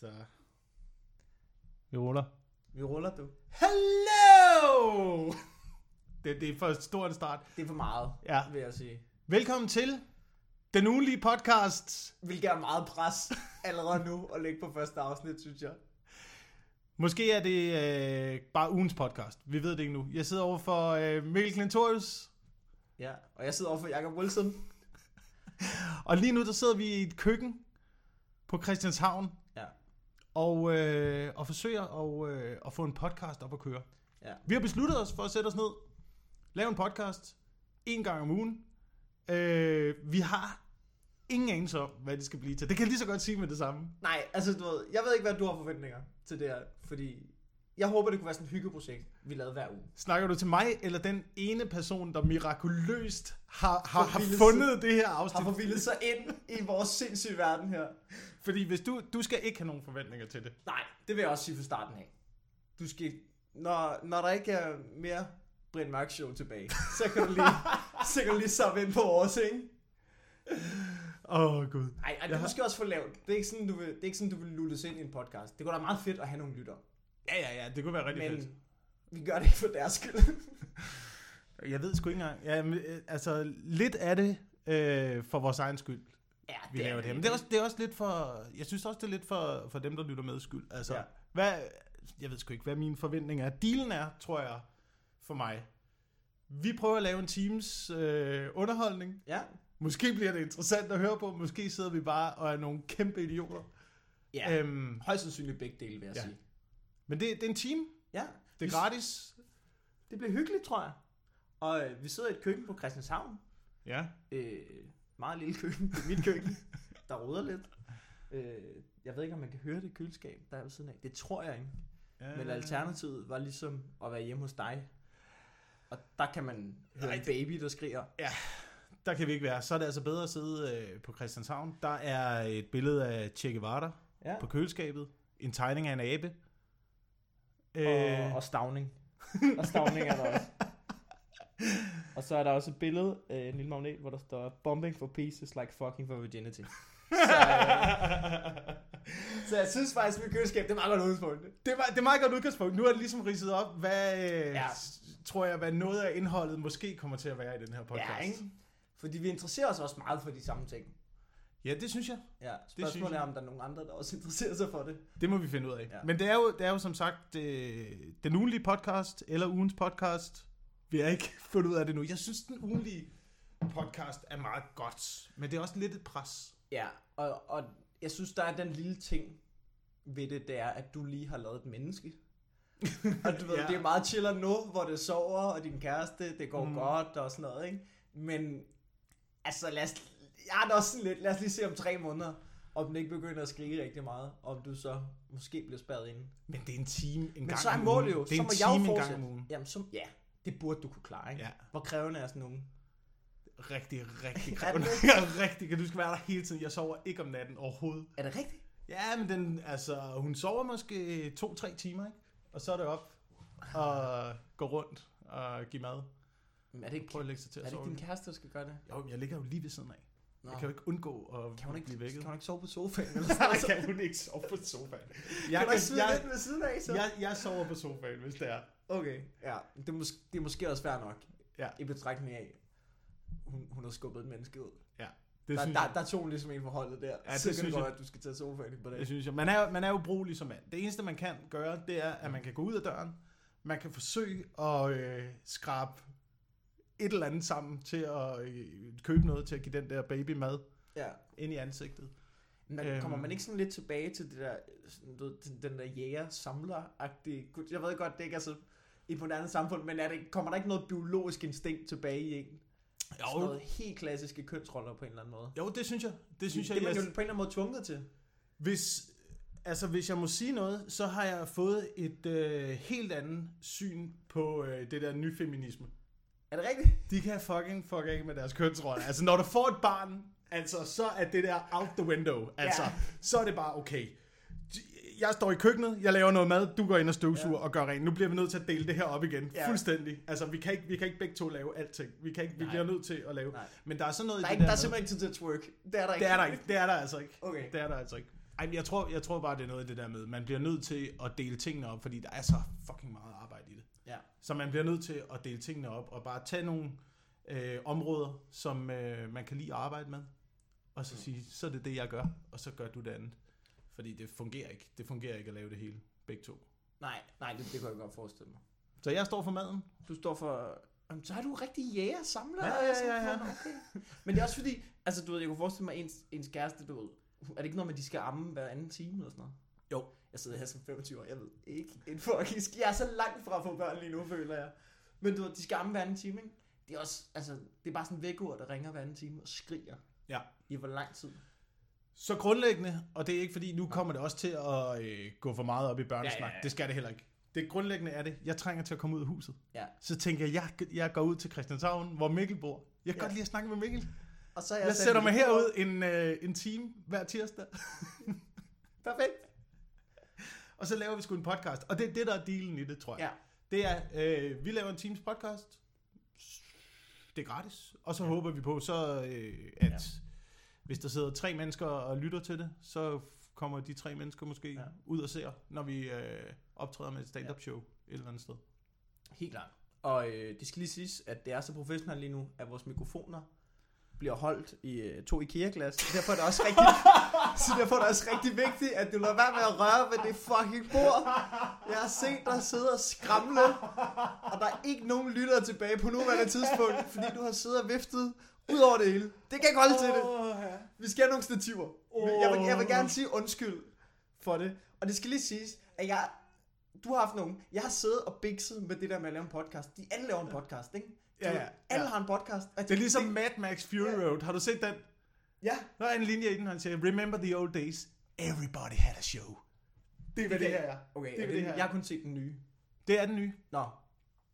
Så. Vi ruller. Vi ruller, du. Hello! Det, det er for stor en start. Det er for meget, Ja. vil jeg sige. Velkommen til den ugenlige podcast. Vi er meget pres allerede nu at lægge på første afsnit, synes jeg. Måske er det øh, bare ugens podcast. Vi ved det ikke nu. Jeg sidder over for øh, Mikkel Klintorius. Ja, og jeg sidder over for Jacob Wilson. Og lige nu der sidder vi i et køkken på Christianshavn. Og, øh, og forsøger at, øh, at få en podcast op at køre. Ja. Vi har besluttet os for at sætte os ned, lave en podcast en gang om ugen. Øh, vi har ingen anelse om, hvad det skal blive til. Det kan jeg lige så godt sige med det samme. Nej, altså du ved, jeg ved ikke, hvad du har forventninger til det her, fordi jeg håber, det kunne være sådan et hyggeprojekt, vi lavede hver uge. Snakker du til mig, eller den ene person, der mirakuløst har, har, har fundet det her Har afsnit? forvildet sig ind i vores sindssyge verden her. Fordi hvis du, du skal ikke have nogen forventninger til det. Nej, det vil jeg også sige fra starten af. Du skal, når, når der ikke er mere Brian Mørk Show tilbage, så kan du lige, så kan du lige sappe ind på vores, ikke? Åh, oh, Gud. Nej, det Jeg er har- måske også for lavt. Det er ikke sådan, du vil, det er ikke sådan, du vil luttes ind i en podcast. Det kunne da meget fedt at have nogle lytter. Ja, ja, ja, det kunne være rigtig Men fedt. vi gør det ikke for deres skyld. Jeg ved sgu ikke engang. Ja, men, øh, altså, lidt af det øh, for vores egen skyld, ja, vi laver det. Men det er, også, det er også lidt for... Jeg synes også, det er lidt for, for dem, der lytter med skyld. Altså, ja. hvad, jeg ved sgu ikke, hvad mine forventninger er. Dealen er, tror jeg, for mig. Vi prøver at lave en teams øh, underholdning. Ja, Måske bliver det interessant at høre på. Måske sidder vi bare og er nogle kæmpe idioter. ja. Øhm, højst sandsynligt begge dele, vil jeg ja. sige. Men det, det er en team. Ja, Det er vi- gratis. Det bliver hyggeligt, tror jeg. Og øh, vi sidder i et køkken på Christianshavn. Ja. Øh, meget lille køkken. Det er mit køkken. der ruder lidt. Øh, jeg ved ikke, om man kan høre det køleskab, der er ved siden af. Det tror jeg ikke. Men alternativet var ligesom at være hjemme hos dig. Og der kan man høre Nej, en baby, der skriger. Der kan vi ikke være. Så er det altså bedre at sidde øh, på Christianshavn. Der er et billede af Che Guevara Ja. på køleskabet. En tegning af en abe. Og, Øh, og stavning. og stavning er der også. Og så er der også et billede af en lille magnet, hvor der står Bombing for peace is like fucking for virginity. Så, øh, så jeg synes faktisk, at mit køleskab, det er meget godt udgangspunkt. det, er, det er meget godt udgangspunkt. Nu er det ligesom ridset op, hvad ja. tror jeg, hvad noget af indholdet måske kommer til at være i den her podcast. Ja, ikke? Fordi vi interesserer os også meget for de samme ting. Ja, det synes jeg. Ja, spørgsmålet er, jeg. om der er nogen andre, der også interesserer sig for det. Det må vi finde ud af. Ja. Men det er, jo, det er jo som sagt øh, den ugenlige podcast, eller ugens podcast. Vi har ikke fundet ud af det nu. Jeg synes, den ugenlige podcast er meget godt. Men det er også lidt et pres. Ja, og, og jeg synes, der er den lille ting ved det, det er, at du lige har lavet et menneske. og du ved, Ja. det er meget chiller nu, hvor det sover, og din kæreste, det går. Mm. godt og sådan noget, ikke? Men, altså lad os, jeg har det også sådan lidt, lad os lige se om tre måneder, om den ikke begynder at skrige rigtig meget, om du så måske bliver spærret inde. Men det er en time en Men gang så er målet jo, Det er så en må jeg jo time en gang fortsætte. om ugen. Jamen, så, ja, det burde du kunne klare, ikke? Ja. Hvor krævende er sådan nogen? Rigtig, rigtig Er krævende. rigtig, du skal være der hele tiden. Jeg sover ikke om natten overhovedet. Er det rigtigt? Ja, men den, altså, hun sover måske to-tre timer, ikke? Og så er det op og gå rundt og give mad. Men er det ikke, Prøv at lægge sig til er at det ikke din kæreste, der skal gøre det? Jo, men jeg ligger jo lige ved siden af. Nå. Jeg kan jo ikke undgå at Kan hun ikke, blive vækket. kan hun ikke sove på sofaen? Eller sådan kan hun ikke sove på sofaen. Jeg kan du ikke jeg, ved siden af, så? jeg, jeg sover på sofaen, hvis det er. Okay, ja. Det er, mås- det er måske også fair nok. Ja. I betragtning af, hun, hun har skubbet et menneske ud. Det Der, synes, der, jeg, der tog hun ligesom en forholdet der. Ja, det så kan synes godt, jeg. at du skal tage sofaen på det det. synes jeg. Man er, man er ubrugelig som mand. Det eneste, man kan gøre, det er, at man kan gå ud af døren. Man kan forsøge at øh, skrabe et eller andet sammen til at øh, købe noget til at give den der baby mad Ja. ind i ansigtet. Men Øhm. kommer man ikke sådan lidt tilbage til det der, sådan, du den der jæger-samler-agtige... Jeg ved godt, det ikke er så i et moderne samfund, men er det, kommer der ikke noget biologisk instinkt tilbage i en? Sådan noget helt klassiske kønsroller på en eller anden måde. Jo, det synes jeg. Det synes det jeg. er man jo på en eller anden måde tvunget til. Hvis, altså, hvis jeg må sige noget, så har jeg fået et øh, helt andet syn på øh, det der nyfeminisme. Er det rigtigt? De kan fucking fuck af med deres kønsroller. Altså, når du får et barn, altså, så er det der out the window. Altså, Ja. så er det bare okay. Jeg står i køkkenet, jeg laver noget mad, du går ind og støvsuger Ja. og gør rent. Nu bliver vi nødt til at dele det her op igen. Ja. Fuldstændig. Altså, vi kan, ikke, vi kan ikke begge to lave alting. Vi, kan ikke, vi Nej. bliver nødt til at lave. Nej. Men der er sådan noget Der er, i ikke, det der er med- simpelthen ikke tid til at twerk. Det er der ikke. Det er der ikke. Det er der altså ikke. Okay. Det er der altså ikke. Ej, jeg tror, jeg tror bare, det er noget af det der med, man bliver nødt til at dele tingene op, fordi der er så fucking meget arbejde. Så man bliver nødt til at dele tingene op, og bare tage nogle øh, områder, som øh, man kan lide at arbejde med, og så Mm. sige, så er det det, jeg gør, og så gør du det andet. Fordi det fungerer ikke. Det fungerer ikke at lave det hele, begge to. Nej, nej, det, det kan jeg godt forestille mig. Så jeg står for maden. Du står for... Jamen, så er du rigtig jæger samler. Ja, ja, ja, ja. Okay. Men det er også fordi, altså du ved, jeg kunne forestille mig, ens, ens kæreste, du ved, er det ikke noget med, at de skal amme hver anden time eller sådan noget? Jo. Jeg sidder her som 25 år, jeg ved ikke en fucking sk- Jeg er så langt fra at få børn lige nu, føler jeg. Men du ved, de skal amme hver anden time, ikke? Det er også, altså, det er bare sådan en vækord, der ringer hver anden time og skriger. Ja. I hvor lang tid? Så grundlæggende, og det er ikke fordi, nu kommer det også til at øh, gå for meget op i børnesnak. Ja, ja, ja. Det skal det heller ikke. Det grundlæggende er det, jeg trænger til at komme ud af huset. Ja. Så tænker jeg, jeg, jeg går ud til Christianshavn, hvor Mikkel bor. Jeg kan Ja. godt lide at snakke med Mikkel. Og så er Jeg, jeg sætter mig herud en, øh, en time hver tirsdag, Perfekt. Og så laver vi sgu en podcast. Og det er det, der er dealen i det, tror jeg. Ja. Det er, øh, vi laver en times podcast. Det er gratis. Og så ja. håber vi på, så øh, at ja. hvis der sidder tre mennesker og lytter til det, så kommer de tre mennesker måske ja. Ja. ud og ser, når vi øh, optræder med et stand-up show et eller andet sted. Helt klart. Og øh, det skal lige siges, at det er så professionelt lige nu, at vores mikrofoner bliver holdt i øh, to IKEA-glas. Derfor er det også rigtig, så derfor er det også rigtig vigtigt, at du lader være med at røre ved det fucking bord. Jeg har set dig sidde og skramle, og der er ikke nogen lyttere tilbage på nuværende tidspunkt, fordi du har siddet og viftet ud over det hele. Det kan ikke holde til det. Vi skal have nogle stativer. Jeg vil, jeg vil gerne sige undskyld for det. Og det skal lige siges, at jeg... Du har haft nogen. Jeg har siddet og bikset med det der med at lave en podcast. De alle laver en podcast, ikke? Ja, ja, Alle ja. har en podcast. Det er ligesom det- Mad Max Fury Ja. Road. Har du set den? Ja. Der er en linje i den, han siger, Remember the old days. Everybody had a show. Det er, hvad det her er. Okay, Det er, det, det her jeg har kun set den nye. Det er den nye. Nå.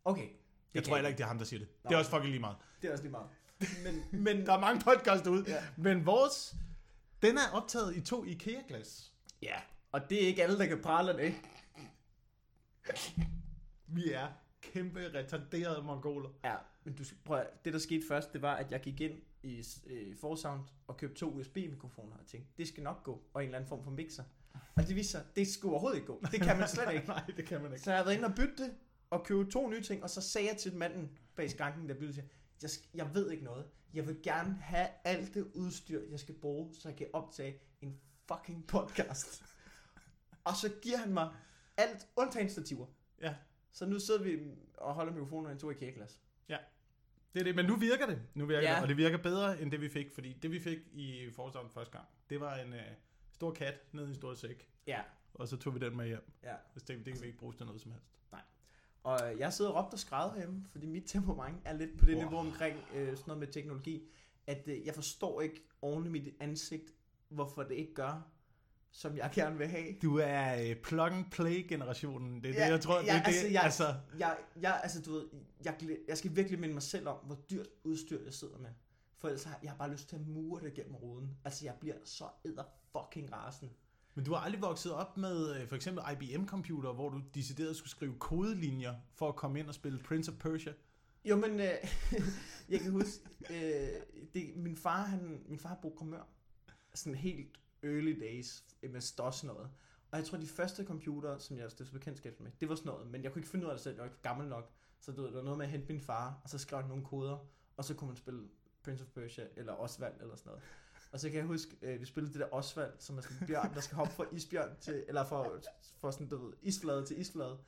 Okay. Jeg tror heller ikke, det er ham, der siger det. Nå. Det er også fucking lige meget. Det er også lige meget. Men, men Der er mange podcasts derude. Ja. Men vores, den er optaget i to IKEA-glas. ja, og det er ikke alle, der kan prale det. Vi er kæmpe retarderede mongoler. Ja, men du prøve, at- det der skete først, det var, at jeg gik ind i øh, Forsound og købte to USB-mikrofoner og tænkte, det skal nok gå, og en eller anden form for mixer. Og det viste sig, det skulle overhovedet ikke gå. Det kan man slet ikke. Nej, det kan man ikke. Så jeg har været inde og bytte det, og købe to nye ting, og så sagde jeg til manden bag skranken, der byttede jeg, jeg ved ikke noget. Jeg vil gerne have alt det udstyr, jeg skal bruge, så jeg kan optage en fucking podcast. og så giver han mig alt, undtagen stativer. Ja. Så nu sidder vi og holder mikrofonerne i to IKEA-glas. Det er det, men nu virker det. Nu virker Ja. det, og det virker bedre, end det vi fik. Fordi det vi fik i Forsound første gang, det var en øh, stor kat nede i en stor sæk. Ja, Og så tog vi den med hjem. ja. Og så tænkte det kan vi ikke bruge til noget som helst. Og jeg sidder og råbt og skræder hjemme, fordi mit temperament er lidt på det Wow. niveau omkring øh, sådan noget med teknologi, at øh, jeg forstår ikke ordentligt mit ansigt, hvorfor det ikke gør, som jeg gerne vil have. Du er øh, plug-and-play-generationen. Det er Ja, det, jeg tror. ja, det er altså, det, jeg- altså, Jeg, jeg, altså, du ved, jeg, jeg skal virkelig minde mig selv om, hvor dyrt udstyr jeg sidder med. For ellers har jeg har bare lyst til at mure det gennem ruden. Altså, jeg bliver så edder fucking rasen. Men du har aldrig vokset op med øh, for eksempel IBM-computer, hvor du decideret skulle skrive kodelinjer for at komme ind og spille Prince of Persia. Jo, men øh, jeg kan huske, øh, det, min far, han, min far er programmør. Sådan helt early days med DOS noget. Og jeg tror, de første computer, som jeg stiftede bekendtskab med, det var sådan noget. Men jeg kunne ikke finde ud af det selv, jeg var ikke gammel nok. Så du ved, det var noget med at hente min far, og så skrev han nogle koder, og så kunne man spille Prince of Persia, eller Oswald, eller sådan noget. Og så kan jeg huske, øh, vi spillede det der Oswald, som er sådan en bjørn, der skal hoppe fra isbjørn til, eller fra, fra sådan, du ved, isflade til isflade.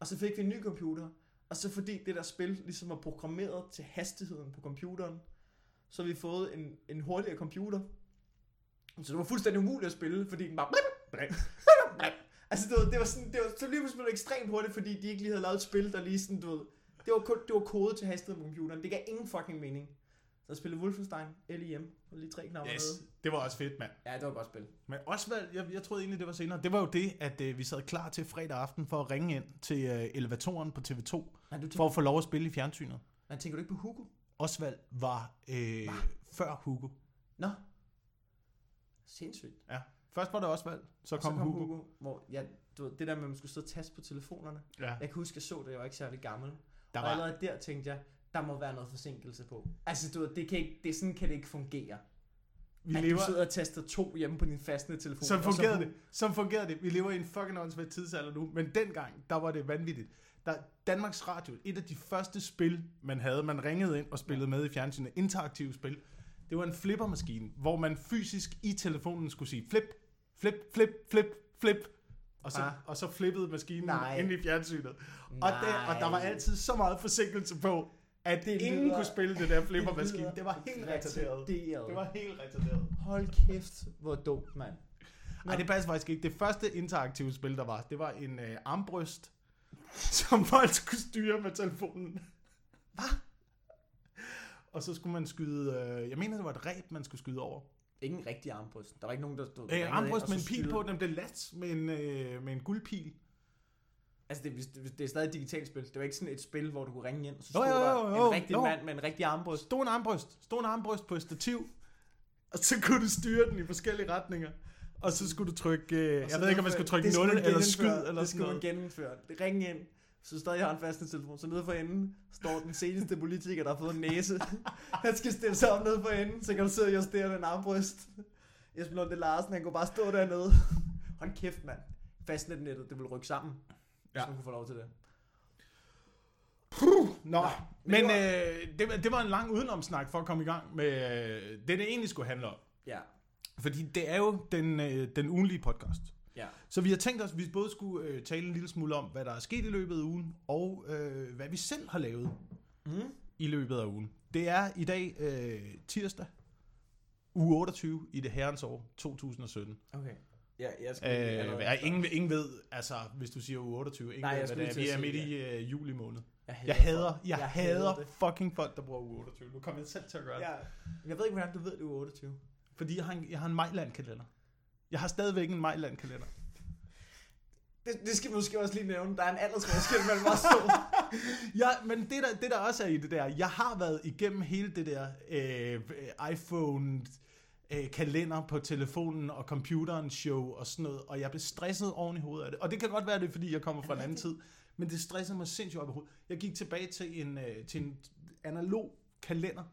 Og så fik vi en ny computer, og så fordi det der spil ligesom var programmeret til hastigheden på computeren, så har vi fået en, en hurtigere computer. Så det var fuldstændig umuligt at spille, fordi den bare... Altså det var, det var sådan, det var, så lige pludselig blev ekstremt hurtigt, fordi de ikke lige havde lavet et spil, der lige sådan, du ved... Det var, kun, det var kode til hastigheden på computeren. Det gav ingen fucking mening. Så jeg spillede Wolfenstein, LIM, og lige tre knapper Yes, nede. det var også fedt, mand. Ja, det var et godt spil. Men Osvald, jeg, jeg troede egentlig, det var senere. Det var jo det, at øh, vi sad klar til fredag aften for at ringe ind til øh, elevatoren på TV2, Nej, tænker, for at få lov at spille i fjernsynet. nej, tænker du ikke på Hugo? Osvald var øh, før Hugo. Nå. Sindssygt. Ja. Først var det Osvald, så Og kom, Hugo. Hugo. hvor ja, du ved, det der med, at man skulle sidde og taste på telefonerne. Ja. Jeg kan huske, jeg så det, jeg var ikke særlig gammel. Der og var, allerede der tænkte jeg, der må være noget forsinkelse på. Altså, du ved, det, kan ikke, det sådan kan det ikke fungere. Vi at lever, du sidder og taster to hjemme på din fastende telefon. Sådan og så- fungerede det. Sådan fungerede det. Vi lever i en fucking åndssvagt tidsalder nu. Men dengang, der var det vanvittigt. Der, Danmarks Radio, et af de første spil, man havde, man ringede ind og spillede med i fjernsynet, interaktive spil, det var en flippermaskine, hvor man fysisk i telefonen skulle sige flip, flip, flip, flip, flip. Og så, Ah. og så flippede maskinen Nej. ind i fjernsynet. Og, der, og der var altid så meget forsinkelse på, at Det ingen lyder- kunne spille det der flippermaskine. lyder Det var helt retarderet. retarderet. Det var helt retarderet. Hold kæft, hvor dumt, mand. Nej, det passer faktisk ikke. Det første interaktive spil, der var, det var en øh, armbryst, som folk skulle styre med telefonen. Hvad? Og så skulle man skyde, øh, jeg mener, det var et ræb, man skulle skyde over. Ikke en rigtig armbryst. Der var ikke nogen, der stod... Øh, og med en pil på, den blev lat med en, øh, med en guldpil. Altså, det, det, det er stadig et digitalt spil. Det var ikke sådan et spil, hvor du kunne ringe ind, og så Jo, stod jo, der jo, jo, en rigtig jo. mand med en rigtig armbryst. Stod en armbryst, stod en armbryst på et stativ, og så kunne du styre den i forskellige retninger. Og så skulle du trykke, øh, jeg ved ikke, om man skulle trykke Det 0 man eller skyd eller Det sådan skulle man noget. genindføre. Ring ind, så stadig har en fast telefon. Så nede for enden står den seneste politiker, der har fået en næse. Han skal stille sig op nede for enden, så kan du sidde og justere den armbrøst. Esben Lunde Larsen, han kunne bare stå dernede. Hold kæft, mand. Fastnetnettet, det vil rykke sammen. Ja. Ja. Så man kunne få lov til det. Nå, men men det øh, det, var, det var en lang udenomsnak for at komme i gang med øh, det, det egentlig skulle handle om. Ja. Fordi det er jo den, øh, den ugenlige podcast. Ja. Så vi har tænkt os, at vi både skulle øh, tale en lille smule om, hvad der er sket i løbet af ugen, og øh, hvad vi selv har lavet Mm. i løbet af ugen. Det er i dag øh, tirsdag, uge 28 i det herrens år 2017. Okay. Ja, jeg skal Øh, ja, ingen, ingen ved, altså hvis du siger uge 28, ingen Nej, jeg ved, hvad det er. Vi er midt i øh, juli måned. jeg Jeg hader, jeg, Jeg hader hader det. fucking folk, der bruger uge 28. Nu kommer jeg selv til at gøre det. Ja. Jeg ved ikke, hvordan du ved, du er 28. Fordi jeg har en, jeg har en Majland-kalender. Jeg har stadigvæk en Majland-kalender. Det, det skal vi måske også lige nævne. Der er en aldersforskel mellem os to. Ja, men det der, det der også er i det der, jeg har været igennem hele det der øh, iPhone øh, kalender på telefonen og computeren show og sådan noget, og jeg blev stresset oven i hovedet af det. Og det kan godt være det, er, fordi jeg kommer fra en anden tid, men det stressede mig sindssygt op i hovedet. Jeg gik tilbage til en, øh, til en analog kalender,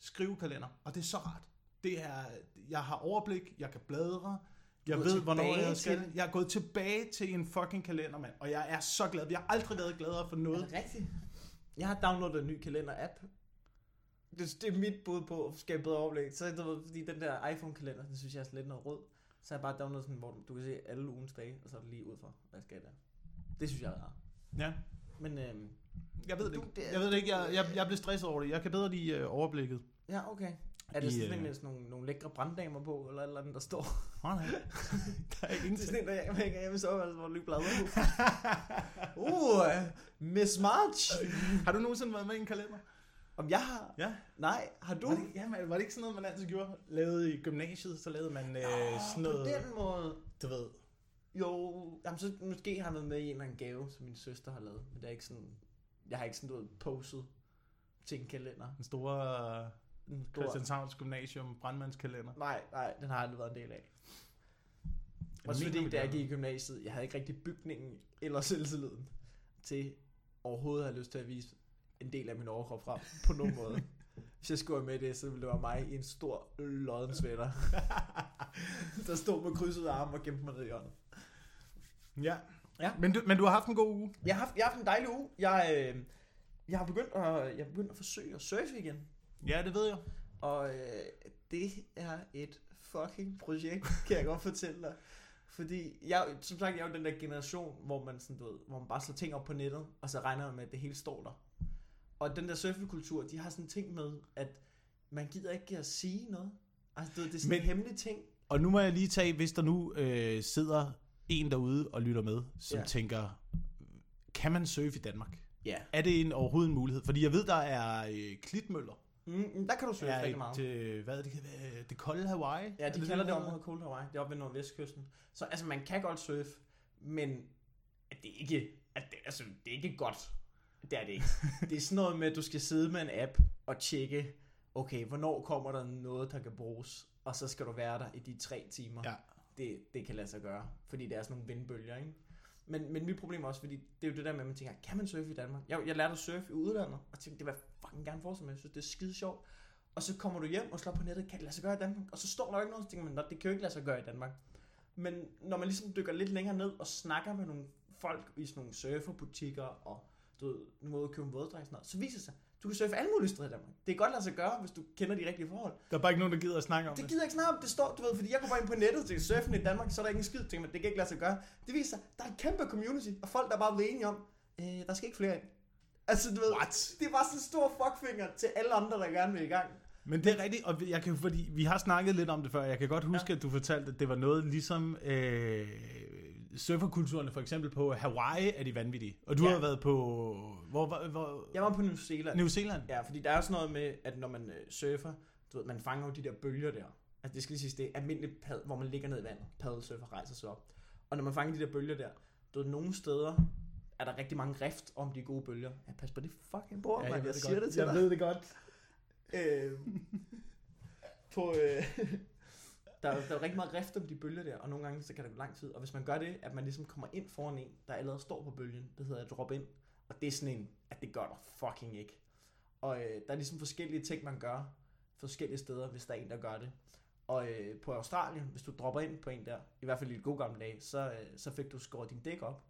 skrivekalender, og det er så rart. Det er, jeg har overblik, jeg kan bladre, jeg er ved, hvornår jeg skal. til- Jeg er gået tilbage til en fucking kalender, mand. Og jeg er så glad. Jeg har aldrig været gladere for Er noget. det rigtigt? Jeg har downloadet en ny kalender-app. Det, det er mit bud på at skabe bedre overblik. Så du ved, fordi den der iPhone-kalender, det synes jeg er lidt noget rød. Så har jeg bare downloadet sådan, hvor du kan se alle ugens dage, og så er det lige ud for, hvad jeg skal der. Det synes jeg er rart. Ja. Men øhm, Jeg ved det Du, ikke. det er- Jeg ved det ikke. Jeg, jeg, jeg blev stresset over det. Jeg kan bedre lide øh, overblikket. ja, okay. Er det I, sådan øh, med sådan nogle, nogle lækre branddamer på, eller eller andet, der står? Nej, nej. der er Det er sådan en, der jeg hænger hjemme i soveværelset, hvor du lige bladrer på. Uh, Miss March. har du nogensinde været med i en kalender? Om jeg har? Ja. Nej, har du? Var det, ja, men, var det ikke sådan noget, man altid gjorde? Lavede i gymnasiet, så lavede man øh, sådan På noget, den måde. du ved. Jo, jamen så måske har jeg været med i en eller anden gave, som min søster har lavet. Men det er ikke sådan, jeg har ikke sådan noget poset til en kalender. Den store En stor- Christianshavns Gymnasium brandmandskalender. Nej, nej, den har jeg aldrig været en del af. Også mener, fordi, da jeg gik i gymnasiet, jeg havde ikke rigtig bygningen eller selvtilliden til overhovedet at have lyst til at vise en del af min overkrop frem på nogen måde. Hvis jeg skulle med det, så ville det være mig i en stor lodden sweater, der stod med krydsede arme og gemte mig ned i hjørnet. Ja. Ja. Men du, men du har haft en god uge. Jeg har haft, jeg har haft en dejlig uge. Jeg, øh, jeg har begyndt at, jeg har begyndt at forsøge at surfe igen. Ja, det ved jeg. Og øh, det er et fucking projekt, kan jeg godt fortælle dig. Fordi jeg, som sagt, jeg er jo den der generation, hvor man, sådan, du ved, hvor man bare slår ting op på nettet, og så regner man med, at det hele står der. Og den der surfekultur, de har sådan en ting med, at man gider ikke at sige noget. Altså, du ved, det er sådan Men- en hemmelig ting. Og nu må jeg lige tage, hvis der nu øh, sidder en derude og lytter med, som Ja. ja. tænker, kan man surfe i Danmark? Ja. Er det en, overhovedet en mulighed? Fordi jeg ved, der er øh, klitmøller. Mm, der kan du surfe er rigtig meget. et, hvad er det, det kolde Hawaii? Ja, de det kalder det område Cold Hawaii. Det er oppe ved nordvestkysten. Så altså, man kan godt surfe, men at det ikke, at det, altså, det er ikke godt. Det er det ikke. det er sådan noget med, at du skal sidde med en app og tjekke, okay, hvornår kommer der noget, der kan bruges, og så skal du være der i de tre timer. Ja. Det, det kan lade sig gøre, fordi det er sådan nogle vindbølger, ikke? Men, men mit problem er også, fordi det er jo det der med, at man tænker, kan man surfe i Danmark? Jeg, jeg lærte at surfe i udlandet, og tænkte, det var fucking gerne for med. Jeg synes, det er skide sjovt. og så kommer du hjem og slår på nettet, kan det lade sig gøre i Danmark? Og så står der jo ikke noget, så tænker man, "Nå, det kan jo ikke lade sig gøre i Danmark. Men når man ligesom dykker lidt længere ned og snakker med nogle folk i sådan nogle surferbutikker og du ved, en måde at købe en våddræk og sådan noget, så viser det sig, du kan surfe alle mulige steder i Danmark. Det kan godt lade sig gøre, hvis du kender de rigtige forhold. Der er bare ikke nogen, der gider at snakke om Det det. gider ikke snakke om. Det står, du ved, fordi jeg går bare ind på nettet til surfen i Danmark, så er der ikke en skid. Tænker man, det kan ikke lade sig gøre. Det viser sig, der er et kæmpe community, og folk, der er bare blevet enige om, øh, der skal ikke flere ind. Altså, du ved, What? det er bare sådan en stor fuckfinger til alle andre, der gerne vil i gang. Men det er rigtigt, og jeg kan, fordi vi har snakket lidt om det før. Jeg kan godt huske, ja. at du fortalte, at det var noget ligesom øh, surferkulturen for eksempel på Hawaii er de vanvittige. Og du Ja. har været på, hvor, hvor, hvor Jeg var på New Zealand. New Zealand? Ja, fordi der er sådan noget med, at når man øh, surfer, du ved, man fanger jo de der bølger der. Altså det skal lige sige, det er almindeligt pad, hvor man ligger ned i vandet. Paddelsurfer rejser sig op. Og når man fanger de der bølger der, du ved, nogle steder er der rigtig mange rift om de gode bølger. Ja, pas på det fucking bord, ja, jeg, man. Jeg, det siger godt. det til jeg dig. ved det godt. Øh, på, øh, der, er- der er rigtig meget rift om de bølger der, og nogle gange så kan det gå lang tid. Og hvis man gør det, at man ligesom kommer ind foran en, der allerede står på bølgen, det hedder at droppe ind. Og det er sådan en, at det gør du fucking ikke. Og øh, der er ligesom forskellige ting, man gør forskellige steder, hvis der er en, der gør det. Og øh, på Australien, hvis du dropper ind på en der, i hvert fald i et god gamle dag, så, øh, så fik du skåret din dæk op.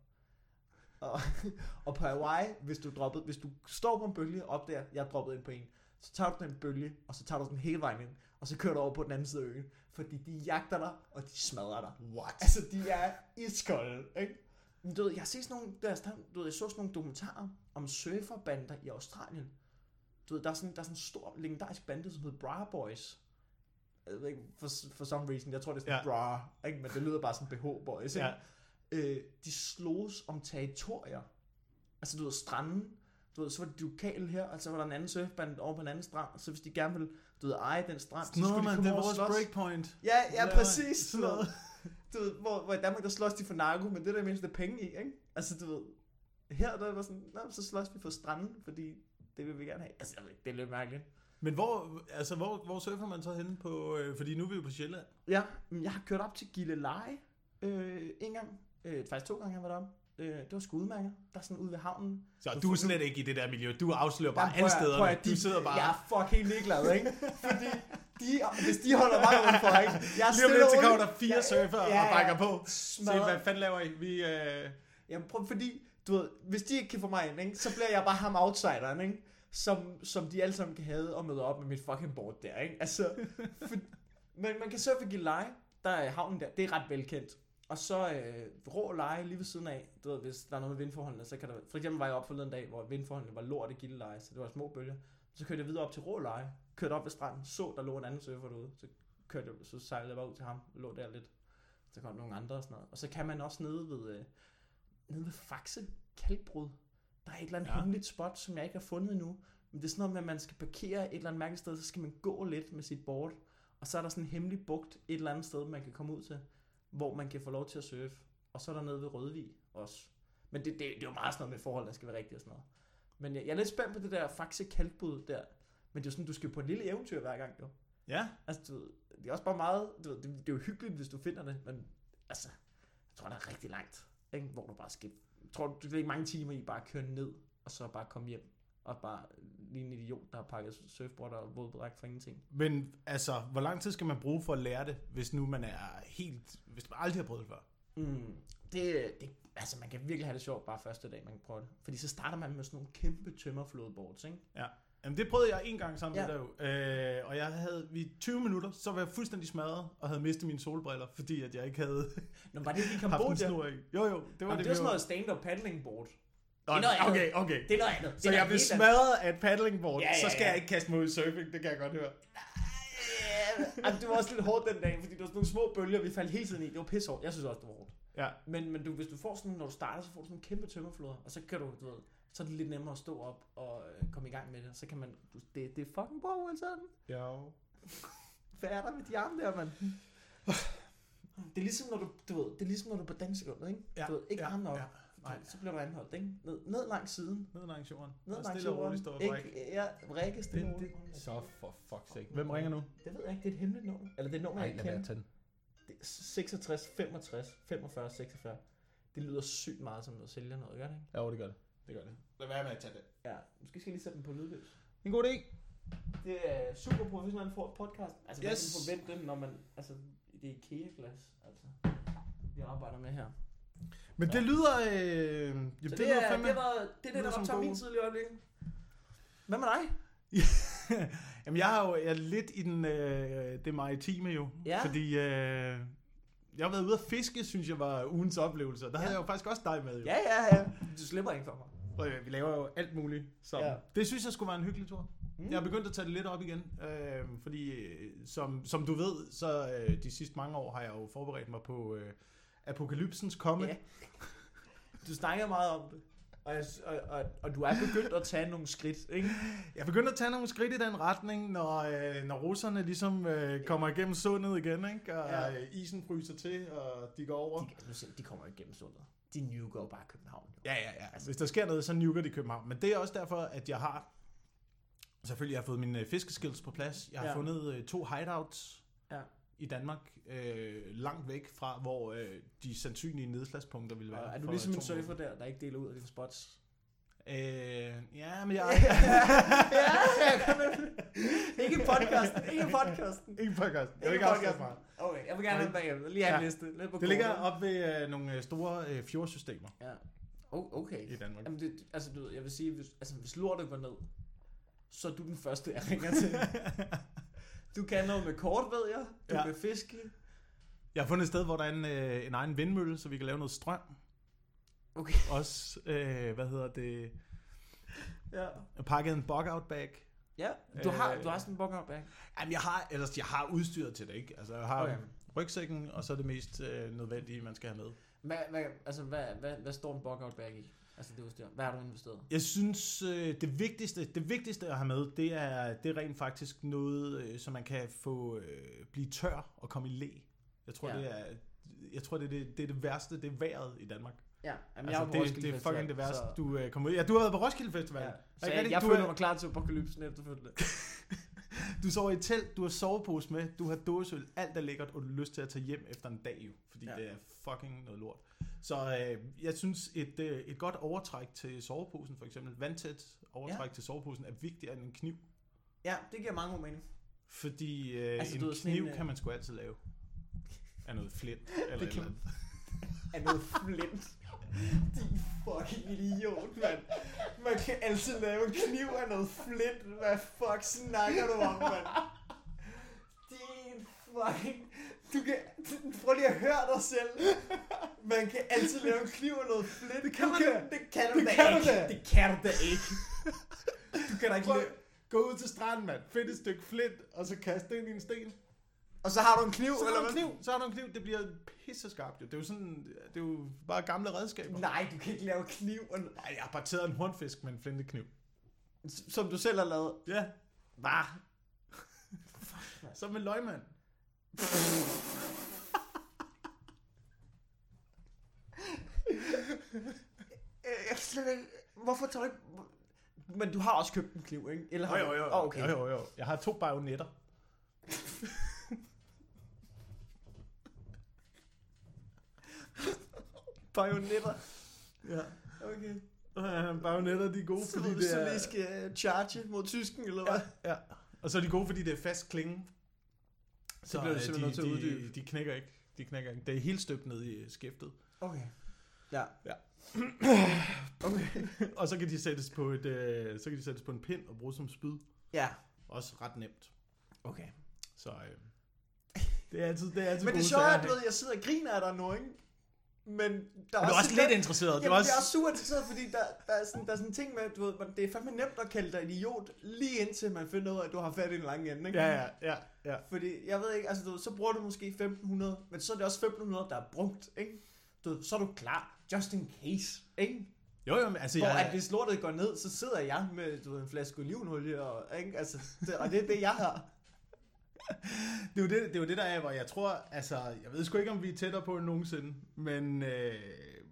Og, og på Hawaii, hvis du, droppede, hvis du står på en bølge op der, jeg droppede ind på en, så tager du den bølge, og så tager du den hele vejen ind, og så kører du over på den anden side af øen, fordi de jagter dig, og de smadrer dig. What? Altså, de er iskolde, ikke? Men du ved, jeg har set sådan nogle, der, sådan- du ved, jeg så sådan nogle dokumentarer om surferbander i Australien. Du ved, der er sådan, der er sådan en stor legendarisk bande, som hedder Bra Boys. Jeg ved ikke, for, for some reason, jeg tror det er sådan Ja. bra, ikke? men det lyder bare som BH Boys, ikke? Ja. øh, de slås om territorier. Altså, du ved, stranden. Du ved, så var det de lokale her, og så var der en anden surfband over på en anden strand, og så hvis de gerne ville, du ved, eje den strand, noget, de man, komme det over og vores breakpoint. Ja, ja, Ja, præcis. sådan noget. Du ved, hvor, hvor i Danmark, der slås de for narko, men det er der mindst er penge i, ikke? Altså, du ved, her der er der sådan, Nå, så slås vi for stranden, fordi det vil vi gerne have. Altså, jeg ved ikke, det er lidt mærkeligt. Men hvor, altså, hvor, hvor surfer man så henne på, øh, fordi nu er vi jo på Sjælland. Ja, men jeg har kørt op til Gilleleje øh, en gang. Øh, faktisk to gange har jeg været op. Øh, det var sgu udmærket. Der er sådan ude ved havnen. Så Du du er slet ikke i det der miljø. Du afslører bare alle steder. prøv at- Du de- sidder bare... Jeg er fucking ligeglad, ikke? Fordi de, hvis de holder mig udenfor, ikke? Jeg Lige om lidt, så og kommer der fire Ja, surfer ja, og ja. brækker på. Se, hvad fanden laver I? Vi, øh... Jamen prøv, fordi, du ved, hvis de ikke kan få mig ind, ikke, så bliver jeg bare ham outsideren, ikke? Som, som de alle sammen kan have og møde op med mit fucking board der, ikke? Altså, for, men man kan surfe Gilleleje, der er havnen der, det er ret velkendt. Og så øh, rå leje lige ved siden af, du ved, hvis der er noget med vindforholdene, så kan der, for eksempel var jeg op forleden dag, hvor vindforholdene var lort i Gilleleje, så det var små bølger. Så kørte jeg videre op til rå leje, kørte op ved stranden, så der lå en anden surfer derude, så kørte jeg, så sejlede jeg bare ud til ham, lå der lidt. Så kom der nogle andre og sådan noget. Og så kan man også nede ved, øh, nede ved Faxe Kalkbrud. Der er et eller andet ja. hemmeligt spot, som jeg ikke har fundet endnu. Men det er sådan noget med, at man skal parkere et eller andet mærkeligt sted, så skal man gå lidt med sit board. Og så er der sådan en hemmelig bugt et eller andet sted, man kan komme ud til, hvor man kan få lov til at surfe. Og så er der nede ved Rødvig også. Men det, det, det er jo meget sådan noget med forhold, der skal være rigtigt og sådan noget. Men jeg, jeg er lidt spændt på det der Faxe Kalkbrud der. Men det er jo sådan, du skal på et lille eventyr hver gang, jo. Ja, Altså, du det er også bare meget, du ved, det, det er jo hyggeligt, hvis du finder det, men altså, jeg tror, der er rigtig langt, ikke? hvor du bare skal, jeg tror, du vil ikke mange timer i bare at køre ned, og så bare komme hjem, og bare lige en idiot, der har pakket surfboard og vådbræk for ingenting. men altså, hvor lang tid skal man bruge for at lære det, hvis nu man er helt... Hvis man aldrig har prøvet det før? Mm, det, det, altså, man kan virkelig have det sjovt bare første dag, man kan prøve det. Fordi så starter man med sådan nogle kæmpe tømmerflodboards, ikke? Jamen, det prøvede jeg en gang sammen Ja. med dig jo. Øh, og jeg havde, vi 20 minutter, så var jeg fuldstændig smadret, og havde mistet mine solbriller, fordi at jeg ikke havde Nå, var det ikke i Kambodja? Jo, jo, det var Jamen, det, det var sådan noget stand-up paddling board. Er noget andet. Okay, okay. Det er noget andet. Det Så jeg andet. smadret af et paddlingboard, Ja, ja, så skal ja. jeg ikke kaste mig ud i surfing, det kan jeg godt høre. Ja, det var også lidt hårdt den dag, fordi det var sådan nogle små bølger, vi faldt hele tiden i. Det var pisse hårdt. Jeg synes også, det var hårdt. Ja, Men, men du, hvis du får sådan, når du starter, så får du sådan en kæmpe tømmerfloder, og så kan du, du ved, så er det lidt nemmere at stå op og øh, komme i gang med det. Så kan man, du, det, det er fucking bra, uanset ja. Hvad er der med de arme der, mand? Det er ligesom, når du, du ved, det er ligesom, når du på dansegulvet, ikke? Ja, Du ved, ikke ja, armene op. ja. Nej. Så bliver du anholdt, ikke? Ned, ned langs siden. Ned langs jorden. Ned langs stille og jorden. roligt stå og Ikke, brække. ja, række stille Det- det- roligt. Så for fuck's sake. Hvem ringer nu? Det ved jeg ikke, det er et hemmeligt nummer. Eller det er et nummer, Nej, jeg ikke kender. at tage den. Det er 66, 65, 45, 46. Det lyder sygt meget som noget sælger noget, gør det ikke? Jo, det gør det. Det gør det. Lad være med at tage det. Ja, måske skal jeg lige sætte den på lydløs. En god idé. Det er super professionel for- podcast. Altså, Yes. kan man forvente, når man... Altså, det er IKEA-glas, altså. Vi arbejder med her. Men det lyder... Øh, jamen, Så det, det, lyder er, fandme... det, var, det er det, der optager min tid i øjeblikket. Hvad med dig? Jamen, jeg har jo jeg er lidt i den, øh, det maritime jo. Ja. Fordi øh, jeg har været ude at fiske, synes jeg var ugens oplevelse. Og Der Ja. havde jeg jo faktisk også dig med. Jo. Ja, ja, ja. Du slipper ikke for mig. Og øh, vi laver jo alt muligt. Så Ja. det synes jeg skulle være en hyggelig tur. Mm. Mm. Jeg er begyndt at tage det lidt op igen. Øh, fordi øh, som, som du ved, så øh, de sidste mange år har jeg jo forberedt mig på øh, apokalypsens komme. Ja. Du snakker meget om det. Og, jeg, og, og, og du er begyndt at tage nogle skridt, ikke? Jeg begynder at tage nogle skridt i den retning, når, øh, når russerne ligesom øh, kommer igennem sundet igen, ikke? og Ja. ja. isen fryser til, og de går over. De, nu jeg, de kommer ikke gennem sundet. De nuker jo bare København. Jo. Ja, ja, ja. Altså, hvis der sker noget, så nuker de København. Men det er også derfor, at jeg har... Selvfølgelig har jeg fået mine øh, fiskeskills på plads. Jeg har ja. fundet øh, to hideouts Ja. I Danmark, øh, langt væk fra, hvor øh, de sandsynlige nedslagspunkter vil være. Og er du ligesom en surfer der, der ikke deler ud af dine spots? Øh, ja, men jeg... ja, ja, kom med. Ikke podcasten, ikke podcasten. Ikke podcast. Jeg vil Ikke afsløre podcasten. mig. Okay, jeg vil gerne have den bagefter. Lige have en Ja. liste. Lidt på Det ligger op ved øh, nogle øh, store øh, fjordsystemer Ja. Oh, okay. i Danmark. Jamen, det, altså, du ved, jeg vil sige, hvis, altså, hvis lortet går ned, så er du den første, jeg ringer til. Du kan noget med kort, ved jeg. Du ja. Kan fiske. Jeg har fundet et sted, hvor der er en, øh, en egen vindmølle, så vi kan lave noget strøm. Okay. Også, øh, hvad hedder det, Ja. jeg har pakket en bug-out bag. Ja, du har, Øh. du har sådan en bukker bag. Jamen, jeg har, ellers, jeg har udstyret til det, ikke? Altså, jeg har Okay. rygsækken, og så er det mest øh, nødvendige, man skal have med. Hvad, hvad, altså, hvad, hvad, hvad står en bukker bag i? Altså det udstyr. Hvad har du investeret? Jeg synes, øh, det vigtigste, det vigtigste at have med, det er, det er rent faktisk noget, øh, så man kan få øh, blive tør og komme i læ. Jeg tror, Ja. det er, jeg tror, det er det, det er det værste, det er vejret i Danmark. Ja, jamen, altså, jeg det, Roskilde det er fucking det værste, så- du øh, kommer ud. Ja, du har været på Roskilde Festival. Ja. Er Så jeg, rigtigt? jeg Du føler er- mig klar til apokalypsen efterfølgende. Du sover i telt, du har sovepose med, du har dåseøl, alt er lækkert, og du har lyst til at tage hjem efter en dag jo, fordi ja. det er fucking noget lort. Så øh, jeg synes, et, øh, et godt overtræk til soveposen, for eksempel vandtæt overtræk Ja. til soveposen, er vigtigere end en kniv. ja, det giver mange god mening. Fordi øh, Altså, en ved, kniv en, øh, kan man sgu altid lave. Af noget flint, eller Det et kan- eller andet. Er noget flint. Din fucking idiot, mand. Man kan altid lave en kniv af noget flint. Hvad fuck snakker du om, mand? Din fucking... Du kan... Prøv lige at høre dig selv. Man kan altid lave en kniv af noget flint. Det kan man du da. Det kan du Det da kan ikke. da. Det kan du da ikke. Du kan da ikke Prøv, lave... gå ud til stranden, mand. Find et stykke flint, og så kaste det ind i en sten. Og så har du en kniv, Så eller hvad? kniv, så har du en kniv. Det bliver pisse skarpt jo. Det er jo sådan, det er jo bare gamle redskaber. Nej, du kan ikke lave kniv, og- Nej, jeg har parteret en hornfisk med en flintekniv. som du selv har lavet. Ja, Hvad? som en løgmand. Jeg er slet ikke... Hvorfor tager du ikke... Men du har også købt en kniv, ikke? Eller har Jo, jo, jo. Åh, okay. jo, jo, jo. Jeg har to bajonetter. Bajonetter. Ja. Okay. Uh, bajonetter, de er gode, Så fordi det så er... lige skal charge mod tysken, eller hvad? Ja, ja. Og så er de gode, fordi det er fast klinge. Så bliver du øh, simpelthen nødt til at uddybe. de, de knækker ikke. De knækker ikke. Det er helt støbt ned i skæftet. Okay. Ja. Ja. Okay. og så kan de sættes på et, øh, så kan de sættes på en pind og bruges som spyd. Ja. Også ret nemt. Okay. Så øh, det er altid, det er altid Men det sjove er, at jeg sidder og griner af dig nu, ikke? Men der er, du er også lidt interesseret. Jamen, Det var også... jeg er super interesseret, fordi der, der, er sådan, der er sådan en ting med, du ved, det er fandme nemt at kalde dig idiot, lige indtil man finder ud af, at du har fat i en lang ende, ikke? Ja, ja, ja, ja. Fordi, jeg ved ikke, altså du ved, så bruger du måske 1500, men så er det også 1500, der er brugt, ikke? Du ved, så er du klar, just in case, ikke? Jo, jo, men altså, Hvor jeg, at hvis lortet går ned, så sidder jeg med, du ved, en flaske olivenolie, og, ikke? Altså, det, og det er det, jeg har. det, er jo det, det er jo det, der er, hvor jeg tror, altså, jeg ved sgu ikke, om vi er tættere på end nogensinde, men, øh,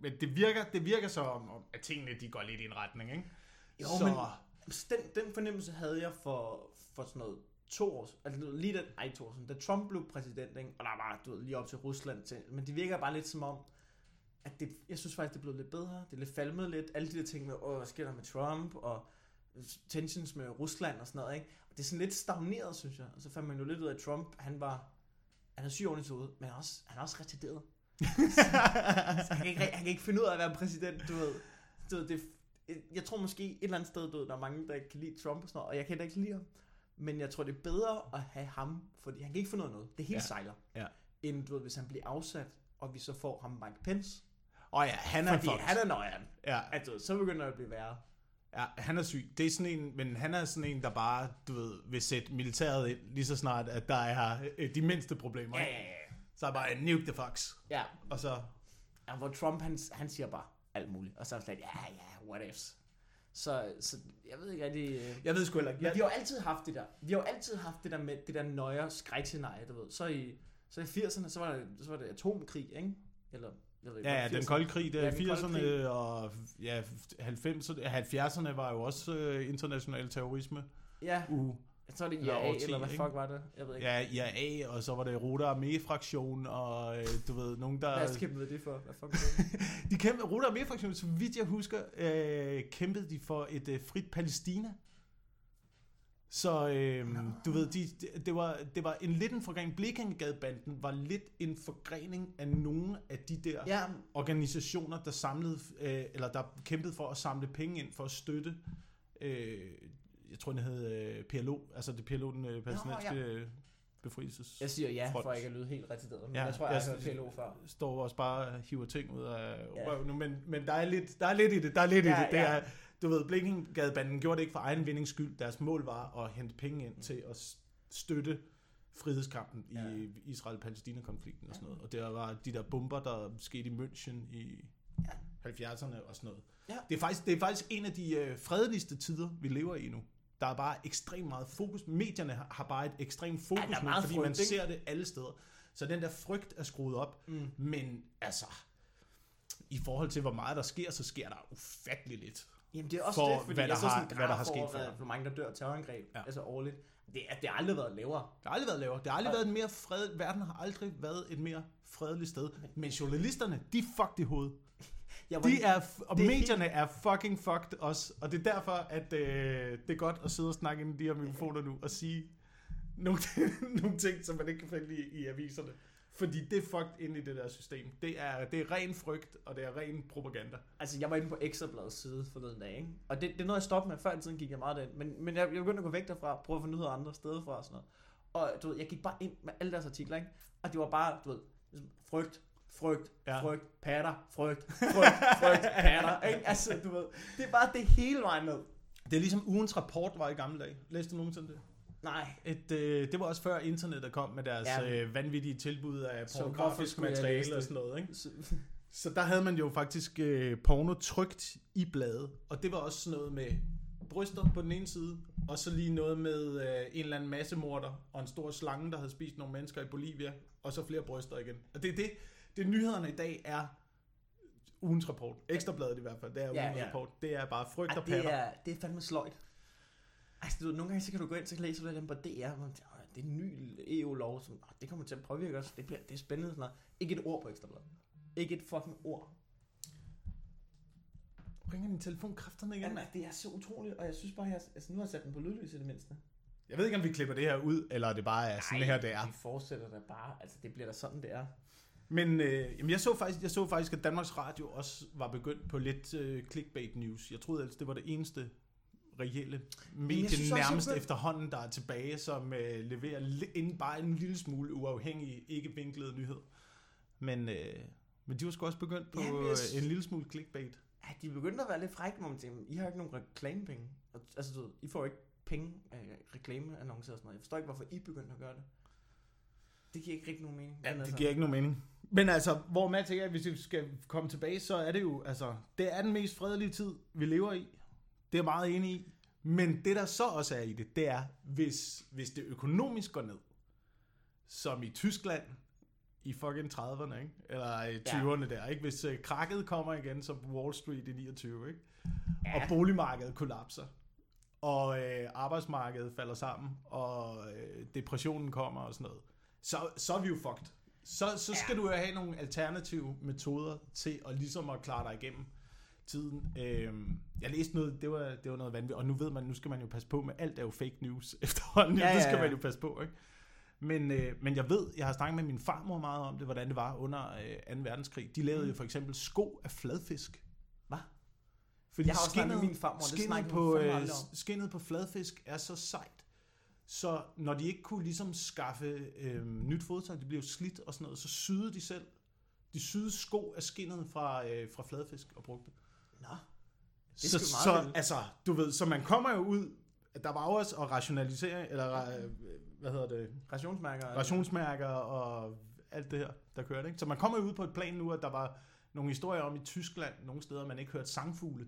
men det, virker, det virker så, om, at tingene de går lidt i en retning, ikke? Jo, så, men- Den, den fornemmelse havde jeg for, for sådan noget to år, altså lige den, ej, to år siden, da Trump blev præsident, ikke? og der var, du ved, lige op til Rusland, til, men det virker bare lidt som om, at det, jeg synes faktisk, det er blevet lidt bedre, det er lidt falmet lidt, alle de der ting med, åh, hvad sker der med Trump, og tensions med Rusland og sådan noget, ikke? Det er sådan lidt stagneret, synes jeg. Og så fandt man jo lidt ud af, at Trump, han var, han er syg oven i hovedet, men han er også, han er også retarderet. så han kan, ikke, han kan ikke finde ud af at være præsident, du ved. Du ved det, jeg tror måske et eller andet sted, du ved, der er mange, der kan lide Trump og sådan noget, og jeg kan da ikke lide ham. Men jeg tror, det er bedre at have ham, fordi han kan ikke finde ud af noget. Det hele Ja. sejler. Ja. End, du ved, hvis han bliver afsat, og vi så får ham Mike Pence. Og ja, han er Fordi han er nøjeren. Ja, Altså, så begynder det at blive værre. Ja, han er syg. Det er sådan en, men han er sådan en, der bare, du ved, vil sætte militæret ind, lige så snart, at der er øh, de mindste problemer. Ja, ja, ja. Så er bare nuke the fox. Ja, Og så, ja hvor Trump, han, han siger bare alt muligt. Og så er han slet, ja, ja, what ifs. Så, så jeg ved ikke rigtig... øh, jeg ved sgu heller ikke. Jeg, vi har jo altid haft det der. Vi har jo altid haft det der med det der nøje skrækscenarie, du ved. Så i, så i 80'erne, så var, det, så var det atomkrig, ikke? Eller, ved ikke, ja, ja, den 80'erne? kolde krig, der Ja, i kolde 80'erne krig. og ja, 90'erne, 70'erne var jo også øh, international terrorisme. Ja, Uh, så er det Eller IRA, årti, eller hvad fuck var det? Jeg ved ikke. ja, IRA, og så var det Rote Armee-fraktion, og øh, du ved, nogen der... Hvad kæmpede det for? Hvad fuck det? De kæmpede, Rote Armee-fraktionen, så vidt jeg husker, øh, kæmpede de for et øh, frit Palæstina. Så øh, du ved, de, det, det, var, det var en lidt en forgrening. Blekingegadebanden var lidt en forgrening af nogle af de der ja, organisationer, der samlede, øh, eller der kæmpede for at samle penge ind for at støtte, øh, jeg tror, den hed øh, PLO, altså det PLO, den øh, palæstinensiske øh, befrielses... jeg siger ja, Front. for ikke at lyde helt retarderet. Men Ja, jeg tror, jeg har jeg- hørt PLO før. står også bare og hiver ting ud af Ja. røven nu, men, men der, er lidt, der er lidt i det, der er lidt Ja, i det. det ja. er, du ved, Blinkengadebanden gjorde det ikke for egen vindings skyld. Deres mål var at hente penge ind til at støtte frihedskampen Ja. i Israel-Palæstina-konflikten og sådan noget. Og der var de der bomber, der skete i München i Ja. 70'erne og sådan noget. Ja. Det, er faktisk, det er faktisk en af de øh, fredeligste tider, vi lever i nu. Der er bare ekstremt meget fokus. Medierne har, bare et ekstremt fokus Ja, nu, fordi frygt, man ikke? ser det alle steder. Så den der frygt er skruet op. Mm. Men altså, i forhold til hvor meget der sker, så sker der ufattelig lidt. Jamen det er også For det, fordi hvad der jeg så har- sådan en hvad der har sket over, før. hvad- hvor mange der dør af terrorangreb, Ja. altså årligt. Det, er, det har aldrig været lavere. Det har aldrig været lavere. Det har aldrig Og- været en mere fred... Verden har aldrig været et mere fredeligt sted. Men journalisterne, de er fucked i hovedet. Jeg De er, og det er medierne er fucking fucked også. Og det er derfor, at øh, det er godt at sidde og snakke ind i de her mikrofoner nu og sige nogle, nogle ting, som man ikke kan finde i, i aviserne. Fordi det er fucked ind i det der system. Det er, det er ren frygt, og det er ren propaganda. Altså, jeg var inde på Ekstrabladets side forleden dag, ikke? Og det, det er noget, jeg stoppede med. Før i tiden gik jeg meget derind. Men, men jeg, jeg begyndte at gå væk derfra, prøve at få nyheder andre steder fra og sådan noget. Og du ved, jeg gik bare ind med alle deres artikler, ikke? Og det var bare, du ved, ligesom, frygt, frygt, ja. frygt, patter, frygt, frygt, frygt, patter, ikke? Altså, du ved, det er bare det hele vejen ned. Det er ligesom ugens rapport var i gamle dage. Læste du nogensinde det? Nej. Et, øh, det var også før internettet kom med deres Ja. øh, vanvittige tilbud af pornografisk materiale det? og sådan noget. Ikke? Så, Så der havde man jo faktisk øh, porno trygt i bladet. Og det var også sådan noget med bryster på den ene side, og så lige noget med øh, en eller anden massemorder og en stor slange, der havde spist nogle mennesker i Bolivia, og så flere bryster igen. Og det er det, det nyhederne i dag er ugens rapport. Ekstrabladet i hvert fald, det er Ja, ugens ja. rapport. Det er bare frygt og det, patter. er, det er fandme sløjt. Altså, du nogle gange så kan du gå ind, så læser du dem på DR, og man tænker, "Åh, det er en ny EU-lov, som "Åh, det kommer til at påvirke os. Det, bliver, det er spændende. Sådan noget. Ikke et ord på Ekstrabladet. Ikke et fucking ord. Ringer din telefon kræfterne igen? Jamen, det er så utroligt, og jeg synes bare, jeg, altså, nu har jeg sat den på lydløs i det mindste. Jeg ved ikke, om vi klipper det her ud, eller det bare er sådan Ej, her, det er. Vi fortsætter da bare. Altså, det bliver da sådan, det er. Men øh, jamen jeg, så faktisk, jeg så faktisk, at Danmarks Radio også var begyndt på lidt øh, clickbait news. Jeg troede ellers, det var det eneste reelle medie synes også, nærmest begyndte- efterhånden, der er tilbage, som øh, leverer en, bare en lille smule uafhængig, ikke vinklede nyhed. Men, øh, men de var sgu også begyndt på Jamen, jeg øh, synes- en lille smule clickbait. Ja, de begyndte at være lidt frække, hvor man tænker, I har ikke nogen reklamepenge. Altså, du I får ikke penge af reklameannoncer og sådan noget. Jeg forstår ikke, hvorfor I begyndte at gøre det. Det giver ikke rigtig nogen mening. Ja, Men det altså, giver ikke nogen mening. Men altså, hvor Mads er, hvis vi skal komme tilbage, så er det jo, altså, det er den mest fredelige tid, vi lever i. Det er jeg meget enig i. Men det, der så også er i det, det er, hvis, hvis det økonomisk går ned, som i Tyskland i fucking 30'erne, ikke? eller i 20'erne der, ikke? hvis uh, krakket kommer igen, som Wall Street i 29, ikke? Ja. og boligmarkedet kollapser, og øh, arbejdsmarkedet falder sammen, og øh, depressionen kommer og sådan noget, så, så er vi jo fucked. Så, så skal Ja. du jo have nogle alternative metoder til at ligesom at klare dig igennem. Tiden. Øhm, jeg læste noget, det var, det var noget vanvittigt, og nu ved man, nu skal man jo passe på med, alt er jo fake news efterhånden, ja, Ja, ja, det skal man jo passe på, ikke? Men, øh, men jeg ved, jeg har snakket med min farmor meget om det, hvordan det var under øh, 2. verdenskrig. De lavede Mm. jo for eksempel sko af fladfisk. Hvad? Fordi Jeg har også snakket med min farmor, det skinnet snakker på, øh, skinnet på fladfisk er så sejt, så når de ikke kunne ligesom skaffe øh, nyt fodtøj, det blev slidt og sådan noget, så syede de selv. De syede sko af skinnet fra, øh, fra fladfisk og brugte. Nå. Det Så, så, vildt. altså, du ved, så man kommer jo ud, der var jo også og rationalisering, eller øh, hvad hedder det, Rationsmærker. rationsmærker og alt det her, der kørte. Ikke? Så man kommer jo ud på et plan nu, at der var nogle historier om i Tyskland, nogle steder, man ikke hørte sangfugle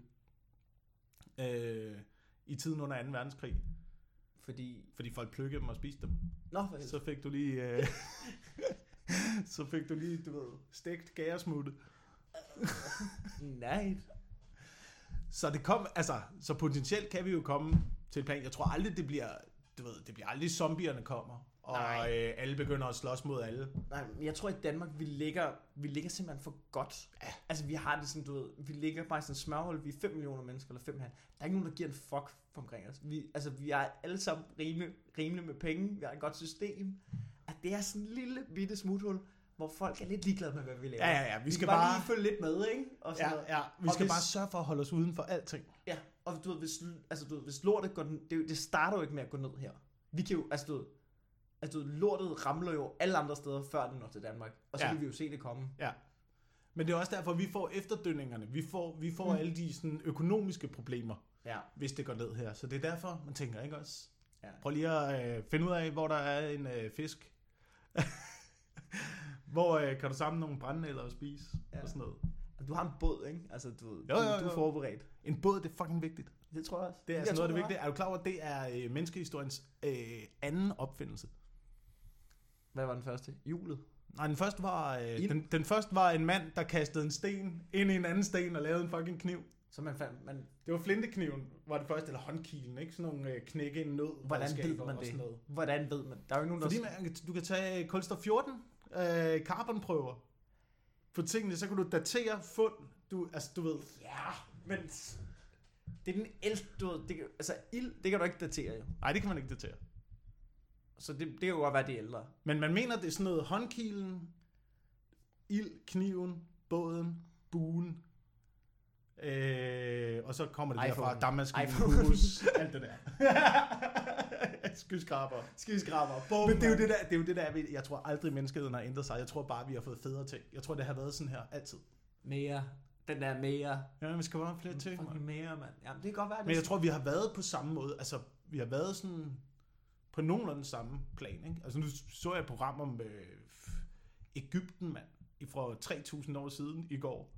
øh, i tiden under 2. verdenskrig, Fordi... fordi folk plukkede dem og spiste dem. Nå, for helvede. Så fik du lige, øh, så fik du lige, du ved, stegt gæresmutte. Nej. Så det kom, altså, så potentielt kan vi jo komme til plan. Jeg tror aldrig, det bliver, du ved, det bliver aldrig zombierne kommer, og Nej. øh, alle begynder at slås mod alle. Nej, men jeg tror i Danmark, vi ligger, vi ligger simpelthen for godt. Ja. Altså, vi har det sådan, du ved, vi ligger bare i sådan en smørhul, vi er 5 millioner mennesker, eller 5 her. Der er ikke nogen, der giver en fuck omkring os. Vi, altså, vi er alle sammen rimelig, rimelig med penge, vi har et godt system. At det er sådan en lille bitte smuthul, hvor folk er lidt ligeglade med, hvad vi laver. Ja, ja, ja, vi Vi skal bare, bare- lige følge lidt med, ikke? Og sådan Ja, noget. ja, vi Og skal hvis- bare sørge for at holde os uden for alting. Ja, og du ved, hvis, altså, du ved, hvis lortet går, det, det starter jo ikke med at gå ned her. Vi kan jo, altså du ved, altså, du ved, lortet ramler jo alle andre steder, før det når til Danmark. Og så Ja. kan vi jo se det komme. Ja. Men det er også derfor, vi får efterdønningerne. Vi får, vi får. Mm. alle de sådan, økonomiske problemer, Ja. hvis det går ned her. Så det er derfor, man tænker, ikke også? Ja. Prøv lige at øh, finde ud af, hvor der er en øh, fisk. hvor øh, kan du samle nogle brændenælder og spise ja. Og sådan noget. Og Du har en båd, ikke? Altså, du, Jo, du, jo, du jo. er forberedt. En båd, det er fucking vigtigt. Det tror jeg også. Det er jeg altså noget af det vigtige. Er du klar over, at det er øh, menneskehistoriens øh, anden opfindelse? Hvad var den første? Hjulet. Nej, den første var, øh, Ild. den, den første var en mand, der kastede en sten ind i en anden sten og lavede en fucking kniv. Så man fandt, man, Det var flintekniven, var det første, eller håndkilen, ikke? Sådan nogle øh, knække en nød. hvordan ved man det? Hvordan ved man? Der er jo nogen, der... Fordi man, du kan tage kulstof 14, øh, carbonprøver på tingene, så kan du datere fund. Du, altså, du ved, Ja, men... Det er den ældste, du ved, det, kan- altså ild, det kan du ikke datere jo. nej, det kan man ikke datere. Så det, det kan jo godt være, det er ældre. Men man mener, det er sådan noget håndkilen, ild, kniven, båden, buen, øh, og så kommer det iPhone. derfra, dammmaskinen, iPhone. hus, alt det der. Skyskraber. Skyskraber. Men det er jo det der, det er jo det der, jeg tror aldrig menneskeheden har ændret sig. Jeg tror bare, vi har fået federe ting. Jeg tror, det har været sådan her altid. Mere. Den der mere. Ja, vi skal bare have flere ting. Man. mere, mand. Jamen, det kan godt være, det Men jeg tror, vi har været på samme måde. Altså, vi har været sådan på nogenlunde samme plan. Ikke? Altså, nu så jeg et program om øh, Ægypten, mand, fra 3000 år siden i går.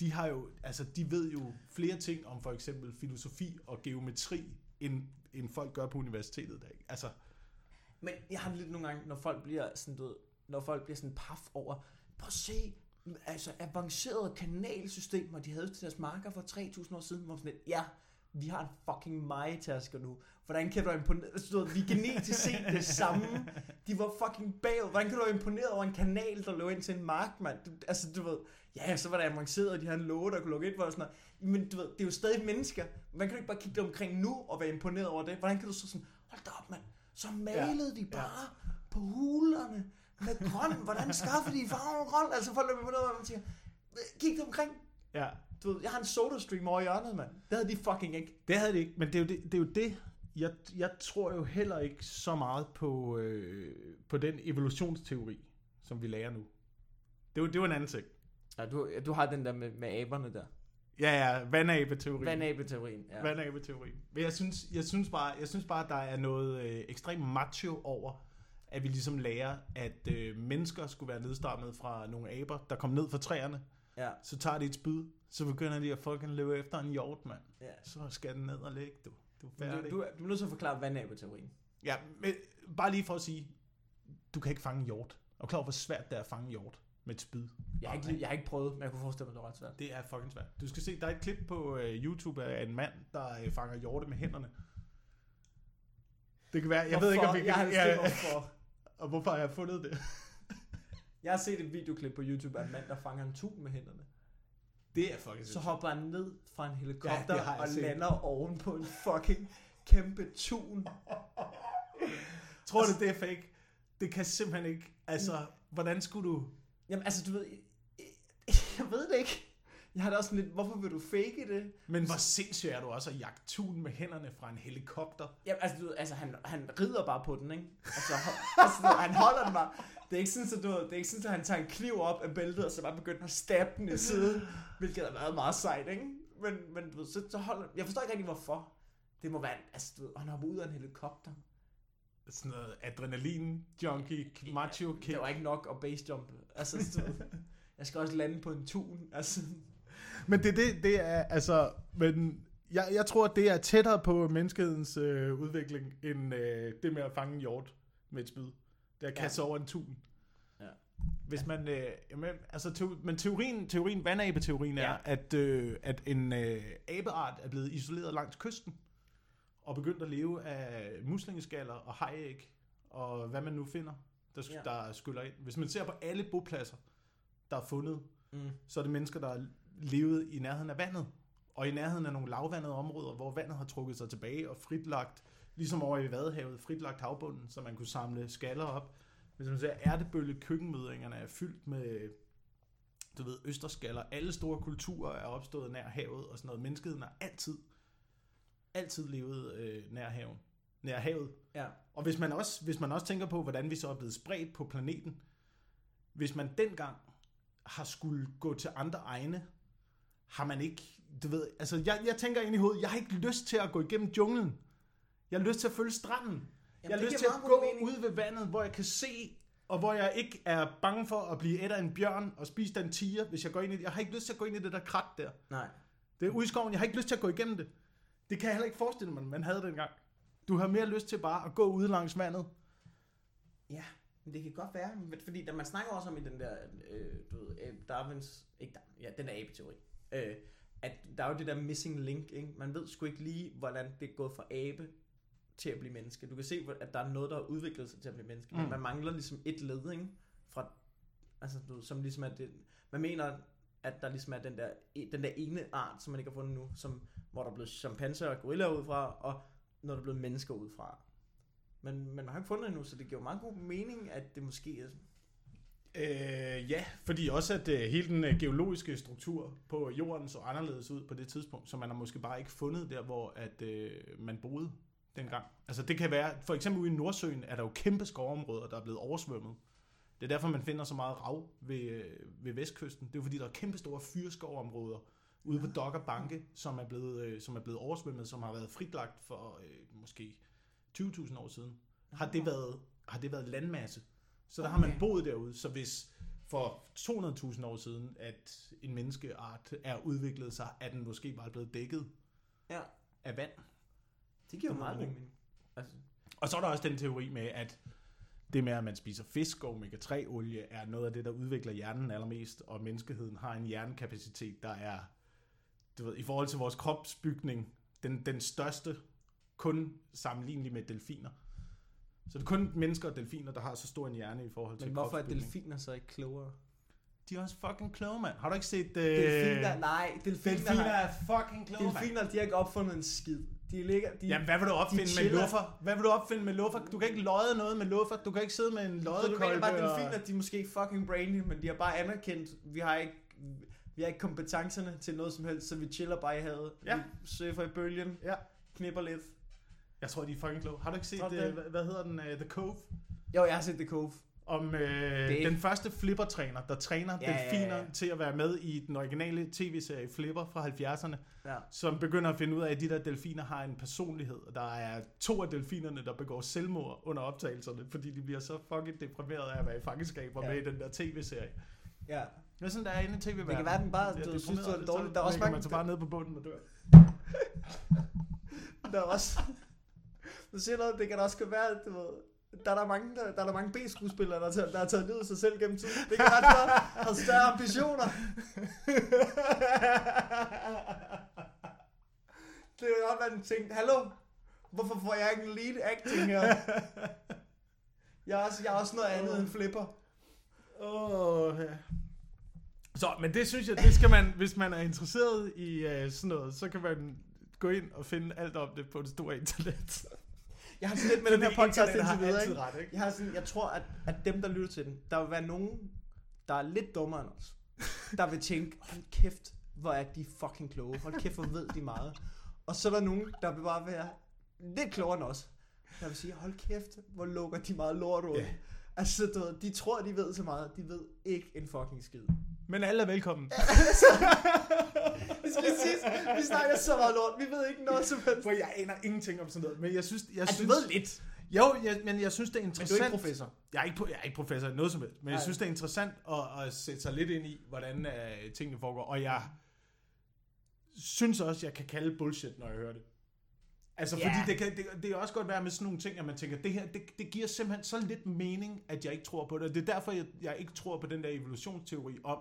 De har jo, altså, de ved jo flere ting om for eksempel filosofi og geometri, end, end folk gør på universitetet i dag. Altså, Men jeg har lidt nogle gange, når folk bliver sådan, du ved, når folk bliver sådan paf over, prøv at se, altså avancerede kanalsystemer, de havde til deres marker for 3000 år siden, hvor man sådan lidt, ja, vi har en fucking majtasker nu. Hvordan kan du imponere? Altså, du ved, vi genetisk set det samme. De var fucking bagud. Hvordan kan du være imponeret over en kanal, der lå ind til en mark, mand? Du, altså, du ved, ja, så var det avanceret, og de havde en låge, der kunne lukke ind for og sådan noget. Men du ved, det er jo stadig mennesker. Hvordan kan du ikke bare kigge dig omkring nu og være imponeret over det? Hvordan kan du så sådan, hold da op, mand. Så malede ja. de bare ja. på hulerne med grøn. Hvordan skaffede de farven grøn? Altså folk er imponeret over, man siger. Kig dig omkring. ja, Du ved, jeg har en soda stream over i hjørnet, mand. Det havde de fucking ikke. Det havde det ikke, men det er jo det, det, er jo det jeg, jeg tror jo heller ikke så meget på, øh, på den evolutionsteori, som vi lærer nu. Det er jo, det jo en anden ting. Ja, du, du har den der med, med aberne der. Ja, ja, vandabe-teorien. Vandabe-teorien. Ja. Vandabe-teorien. Men jeg synes, jeg synes bare, jeg synes bare, der er noget øh, ekstremt macho over, at vi ligesom lærer, at øh, mennesker skulle være nedstammet fra nogle aber, der kom ned fra træerne. ja. Så tager de et spyd, så begynder de at fucking løbe efter en hjort, mand. ja. Så skal den ned og ligge, du. Du er Du, færdig. du, er- du er nødt til at forklare vandabe-teorien. Ja, men bare lige for at sige, du kan ikke fange hjort. Og klar hvor svært det er at fange hjort med et spyd. Jeg har, ikke, jeg har ikke prøvet, men jeg kunne forestille mig, det var ret svært. Det er fucking svært. Du skal se, der er et klip på uh, YouTube af en mand, der uh, fanger hjorte med hænderne. Det kan være, jeg ved ikke, om vi kan... Jeg har ja, ja, for. og hvorfor har jeg fundet det? Jeg har set et videoklip på YouTube af en mand, der fanger en tun med hænderne. Det er fucking så hopper han ned fra en helikopter Ja, jeg og set. lander oven på en fucking kæmpe tun. Tror du, det er fake? Det kan simpelthen ikke. Altså, hvordan skulle du... Jamen altså, du ved, jeg ved det ikke. Jeg har da også sådan lidt, hvorfor vil du fake det? Men hvor sindssygt er du også at jagte tun med hænderne fra en helikopter? Jamen altså, du ved, altså han, han rider bare på den, ikke? Altså, altså du han holder den bare. Det er ikke sådan, at, du det er ikke sådan, at han tager en kniv op af bæltet, og så bare begynder at stabbe den i siden, hvilket har været meget sejt, ikke? Men, men du ved, så, så holder Jeg forstår ikke rigtig, hvorfor. Det må være, altså, du ved, han hopper ud af en helikopter. Sådan noget adrenalin, junkie, macho Det kick. var ikke nok at basejump. Altså, du ved, jeg skal også lande på en tun. Altså, Men det, det, det er, altså, men jeg, jeg tror, det er tættere på menneskehedens øh, udvikling, end øh, det med at fange en hjort med et spyd. Det er at Ja. over en tun. Ja. Hvis man, øh, jamen, altså, teo, men teorien, teorien vandabeteorien er, Ja. at, øh, at en øh, abeart er blevet isoleret langs kysten, og begyndt at leve af muslingeskaller og hajæg, og hvad man nu finder, der, Ja. der skyller ind. Hvis man ser på alle bopladser, der er fundet, mm. så er det mennesker, der levet i nærheden af vandet, og i nærheden af nogle lavvandede områder, hvor vandet har trukket sig tilbage og fritlagt, ligesom over i Vadehavet, fritlagt havbunden, så man kunne samle skaller op. Hvis man ser, ærtebølle køkkenmødringerne er fyldt med, du ved, østerskaller. Alle store kulturer er opstået nær havet og sådan noget. Menneskeheden har altid, altid levet øh, nær haven. Nær havet. Ja. Og hvis man, også, hvis man også tænker på, hvordan vi så er blevet spredt på planeten, hvis man dengang har skulle gå til andre egne, har man ikke, du ved, altså jeg, jeg tænker ind i hovedet, jeg har ikke lyst til at gå igennem junglen. Jeg har lyst til at følge stranden. jeg har det lyst til at gå mening. ud ved vandet, hvor jeg kan se, og hvor jeg ikke er bange for at blive et af en bjørn og spise den tiger, hvis jeg går ind i det. Jeg har ikke lyst til at gå ind i det der krat der. Nej. Det er ude i skoven, jeg har ikke lyst til at gå igennem det. Det kan jeg heller ikke forestille mig, man havde dengang. Du har mere lyst til bare at gå ude langs vandet. Ja, men det kan godt være, fordi der, man snakker også om i den der, øh, du ved, Darwins, ikke Darwin, ja, den der abeteori, øh, at der er jo det der missing link, ikke? Man ved sgu ikke lige, hvordan det er gået fra abe til at blive menneske. Du kan se, at der er noget, der har udviklet sig til at blive menneske, mm. men man mangler ligesom et led, ikke? Fra, altså, du, som ligesom er det, man mener, at der ligesom er den der, den der ene art, som man ikke har fundet nu, som, hvor der er blevet chimpanser og gorillaer ud fra, og når der er blevet mennesker ud fra. Men man har ikke fundet det endnu, så det giver meget god mening, at det måske er... Øh, ja, fordi også at øh, hele den øh, geologiske struktur på jorden så anderledes ud på det tidspunkt, så man har måske bare ikke fundet der, hvor at, øh, man boede dengang. Altså det kan være, for eksempel ude i Nordsøen er der jo kæmpe skovområder, der er blevet oversvømmet. Det er derfor, man finder så meget rav ved, øh, ved vestkysten. Det er jo fordi, der er kæmpe store fyrskovområder ude på Dogger Banke, som er, blevet, øh, som er blevet oversvømmet, som har været fritlagt for øh, måske 20.000 år siden. Har det været, har det været landmasse? Så der har man Okay. boet derude. Så hvis for 200.000 år siden, at en menneskeart er udviklet sig, er den måske bare blevet dækket Ja, af vand. det giver jo meget god mening. Altså, Og så er der også den teori med, at det med, at man spiser fisk og omega-3-olie, er noget af det, der udvikler hjernen allermest, og menneskeheden har en hjernekapacitet, der er, du ved, i forhold til vores kropsbygning, den, den største, kun sammenlignelig med delfiner. Så det er kun mennesker og delfiner, der har så stor en hjerne i forhold til men hvorfor er delfiner så ikke klogere? De er også fucking kloge, mand. Har du ikke set... Øh, Delfiner, nej, delfiner, delfiner har, er fucking kloge, delfiner, de har ikke opfundet en skid. De ligger, de, Jamen, hvad vil du opfinde med luffer? Hvad vil du opfinde med luffer? Du kan ikke lodde noget med luffer. Du kan ikke sidde med en så du mener bare, at og- delfiner, de er måske fucking brainy, men de har bare anerkendt, vi har ikke, vi har ikke kompetencerne til noget som helst, så vi chiller bare i havet. Ja. Vi surfer i bølgen, Ja. knipper lidt. Jeg tror, de er fucking kloge. Har du ikke set, det? hvad, hvad hedder den, uh, The Cove? Jo, jeg har set The Cove. Om Det- den første flippertræner, der træner Ja, ja, ja. delfiner til at være med i den originale tv-serie Flipper fra 70'erne, Ja. som begynder at finde ud af, at de der delfiner har en personlighed. Og der er to af delfinerne, der begår selvmord under optagelserne, fordi de bliver så fucking deprimeret af at være i fangenskab og Ja. med i den der tv-serie. Ja. Hvad er sådan, der er inde i tv Det kan være, den bare, du synes, det var dårligt. Der er også mange, man bare ned på bunden og dør. der er også... Du siger noget, det kan da også godt være, du ved, der er der mange, der, der, er der mange B-skuespillere, der, der har taget livet sig selv gennem tiden. Det kan de har- har større ambitioner. det er jo godt, man tænkte, hallo, hvorfor får jeg ikke en lead acting her? Jeg er også, jeg er også noget andet end flipper. Åh, ja. Så, men det synes jeg, det skal man, hvis man er interesseret i uh, sådan noget, så kan man gå ind og finde alt om det på det store internet. Jeg har sådan lidt med den her podcast indtil videre, ikke? ret, ikke? Jeg, har sådan, jeg tror, at, at dem, der lytter til den, der vil være nogen, der er lidt dummere end os. Der vil tænke, hold kæft, hvor er de fucking kloge. Hold kæft, hvor ved de meget. Og så er der nogen, der vil bare være lidt klogere end os. Der vil sige, hold kæft, hvor lukker de meget lort ud. Ja. Altså, du ved, de tror, de ved så meget. De ved ikke en fucking skid. Men alle er velkommen. Vi skal lige sige, vi snakker så meget lort. Vi ved ikke noget som helst. For jeg aner ingenting om sådan noget, men jeg synes... Jeg Altså, synes du ved lidt. Jo, jeg, men jeg synes, det er Men du er interessant. ikke professor. Jeg er ikke, jeg er ikke professor i noget som helst, men jeg Nej. synes, det er interessant at, at sætte sig lidt ind i, hvordan uh, tingene foregår. Og jeg synes også, jeg kan kalde bullshit, når jeg hører det. Altså, Ja. fordi det kan, det, det kan også godt være med sådan nogle ting, at man tænker, det her, det, det giver simpelthen så lidt mening, at jeg ikke tror på det. Og det er derfor, jeg, jeg ikke tror på den der evolutionsteori om,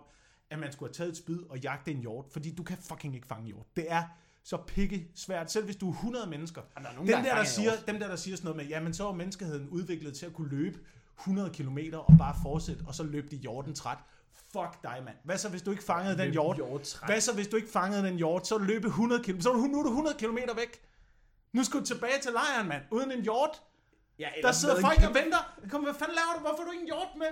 at man skulle have taget et spyd og jagte en hjort. Fordi du kan fucking ikke fange hjort. Det er så pikke svært. Selv hvis du er 100 mennesker. der er nogen, Dem der der, der, siger, dem der, der siger sådan noget med, jamen så var menneskeheden udviklet til at kunne løbe 100 km og bare fortsætte, og så løb de hjorten træt. Fuck dig, mand. Hvad så, hvis du ikke fangede den hjort? Hvad så, hvis du ikke fangede den hjort? Så løb 100 km. Så nu er du 100 km væk. Nu skal du tilbage til lejren, mand. Uden en hjort. Ja, Der sidder folk kæmpe- og venter. Kom, hvad fanden laver du? Hvorfor har du ikke en hjort med?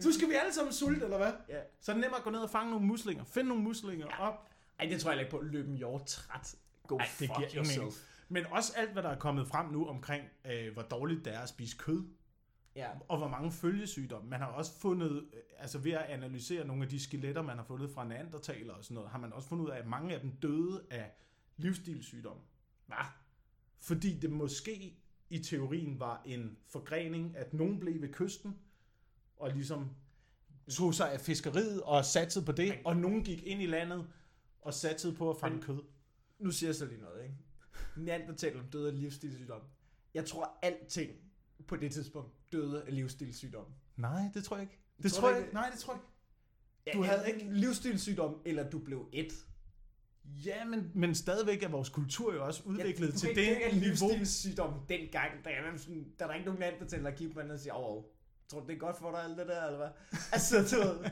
Så skal vi alle sammen sulte, eller hvad? Ja. Så er det nemmere at gå ned og fange nogle muslinger. Find nogle muslinger Ja. op. Ej, det tror jeg ikke på. Løb en hjort træt. Go Ej, det fuck giver ingen mening. yourself. Men også alt, hvad der er kommet frem nu omkring, øh, hvor dårligt det er at spise kød. Ja. og hvor mange følgesygdomme. Man har også fundet, øh, altså ved at analysere nogle af de skeletter, man har fundet fra neandertaler og sådan noget, har man også fundet ud af, at mange af dem døde af livsstilssygdomme. Hvad? Fordi det måske i teorien var en forgrening, at nogen blev ved kysten, og ligesom tog sig af fiskeriet og satsede på det, og nogen gik ind i landet og satsede på at fange Men- kød. Nu siger jeg så lige noget, ikke? Neandertalerne døde af livsstilssygdom. Jeg tror, alting på det tidspunkt døde af livsstilssygdom. Nej, det tror jeg ikke. Det Tror tror jeg ikke? Nej, det tror jeg ikke. Ja, Du havde ikke- livsstilssygdom, eller du blev et. Ja, men, men stadigvæk er vores kultur jo også udviklet ja, til det. det er niveau. livsstilssygdom dengang. Der er, sådan, der er der ikke nogen neandertaler, der kigger på hinanden og siger, åh, tror du, det er godt for dig, alt det der, eller hvad? altså, du ved,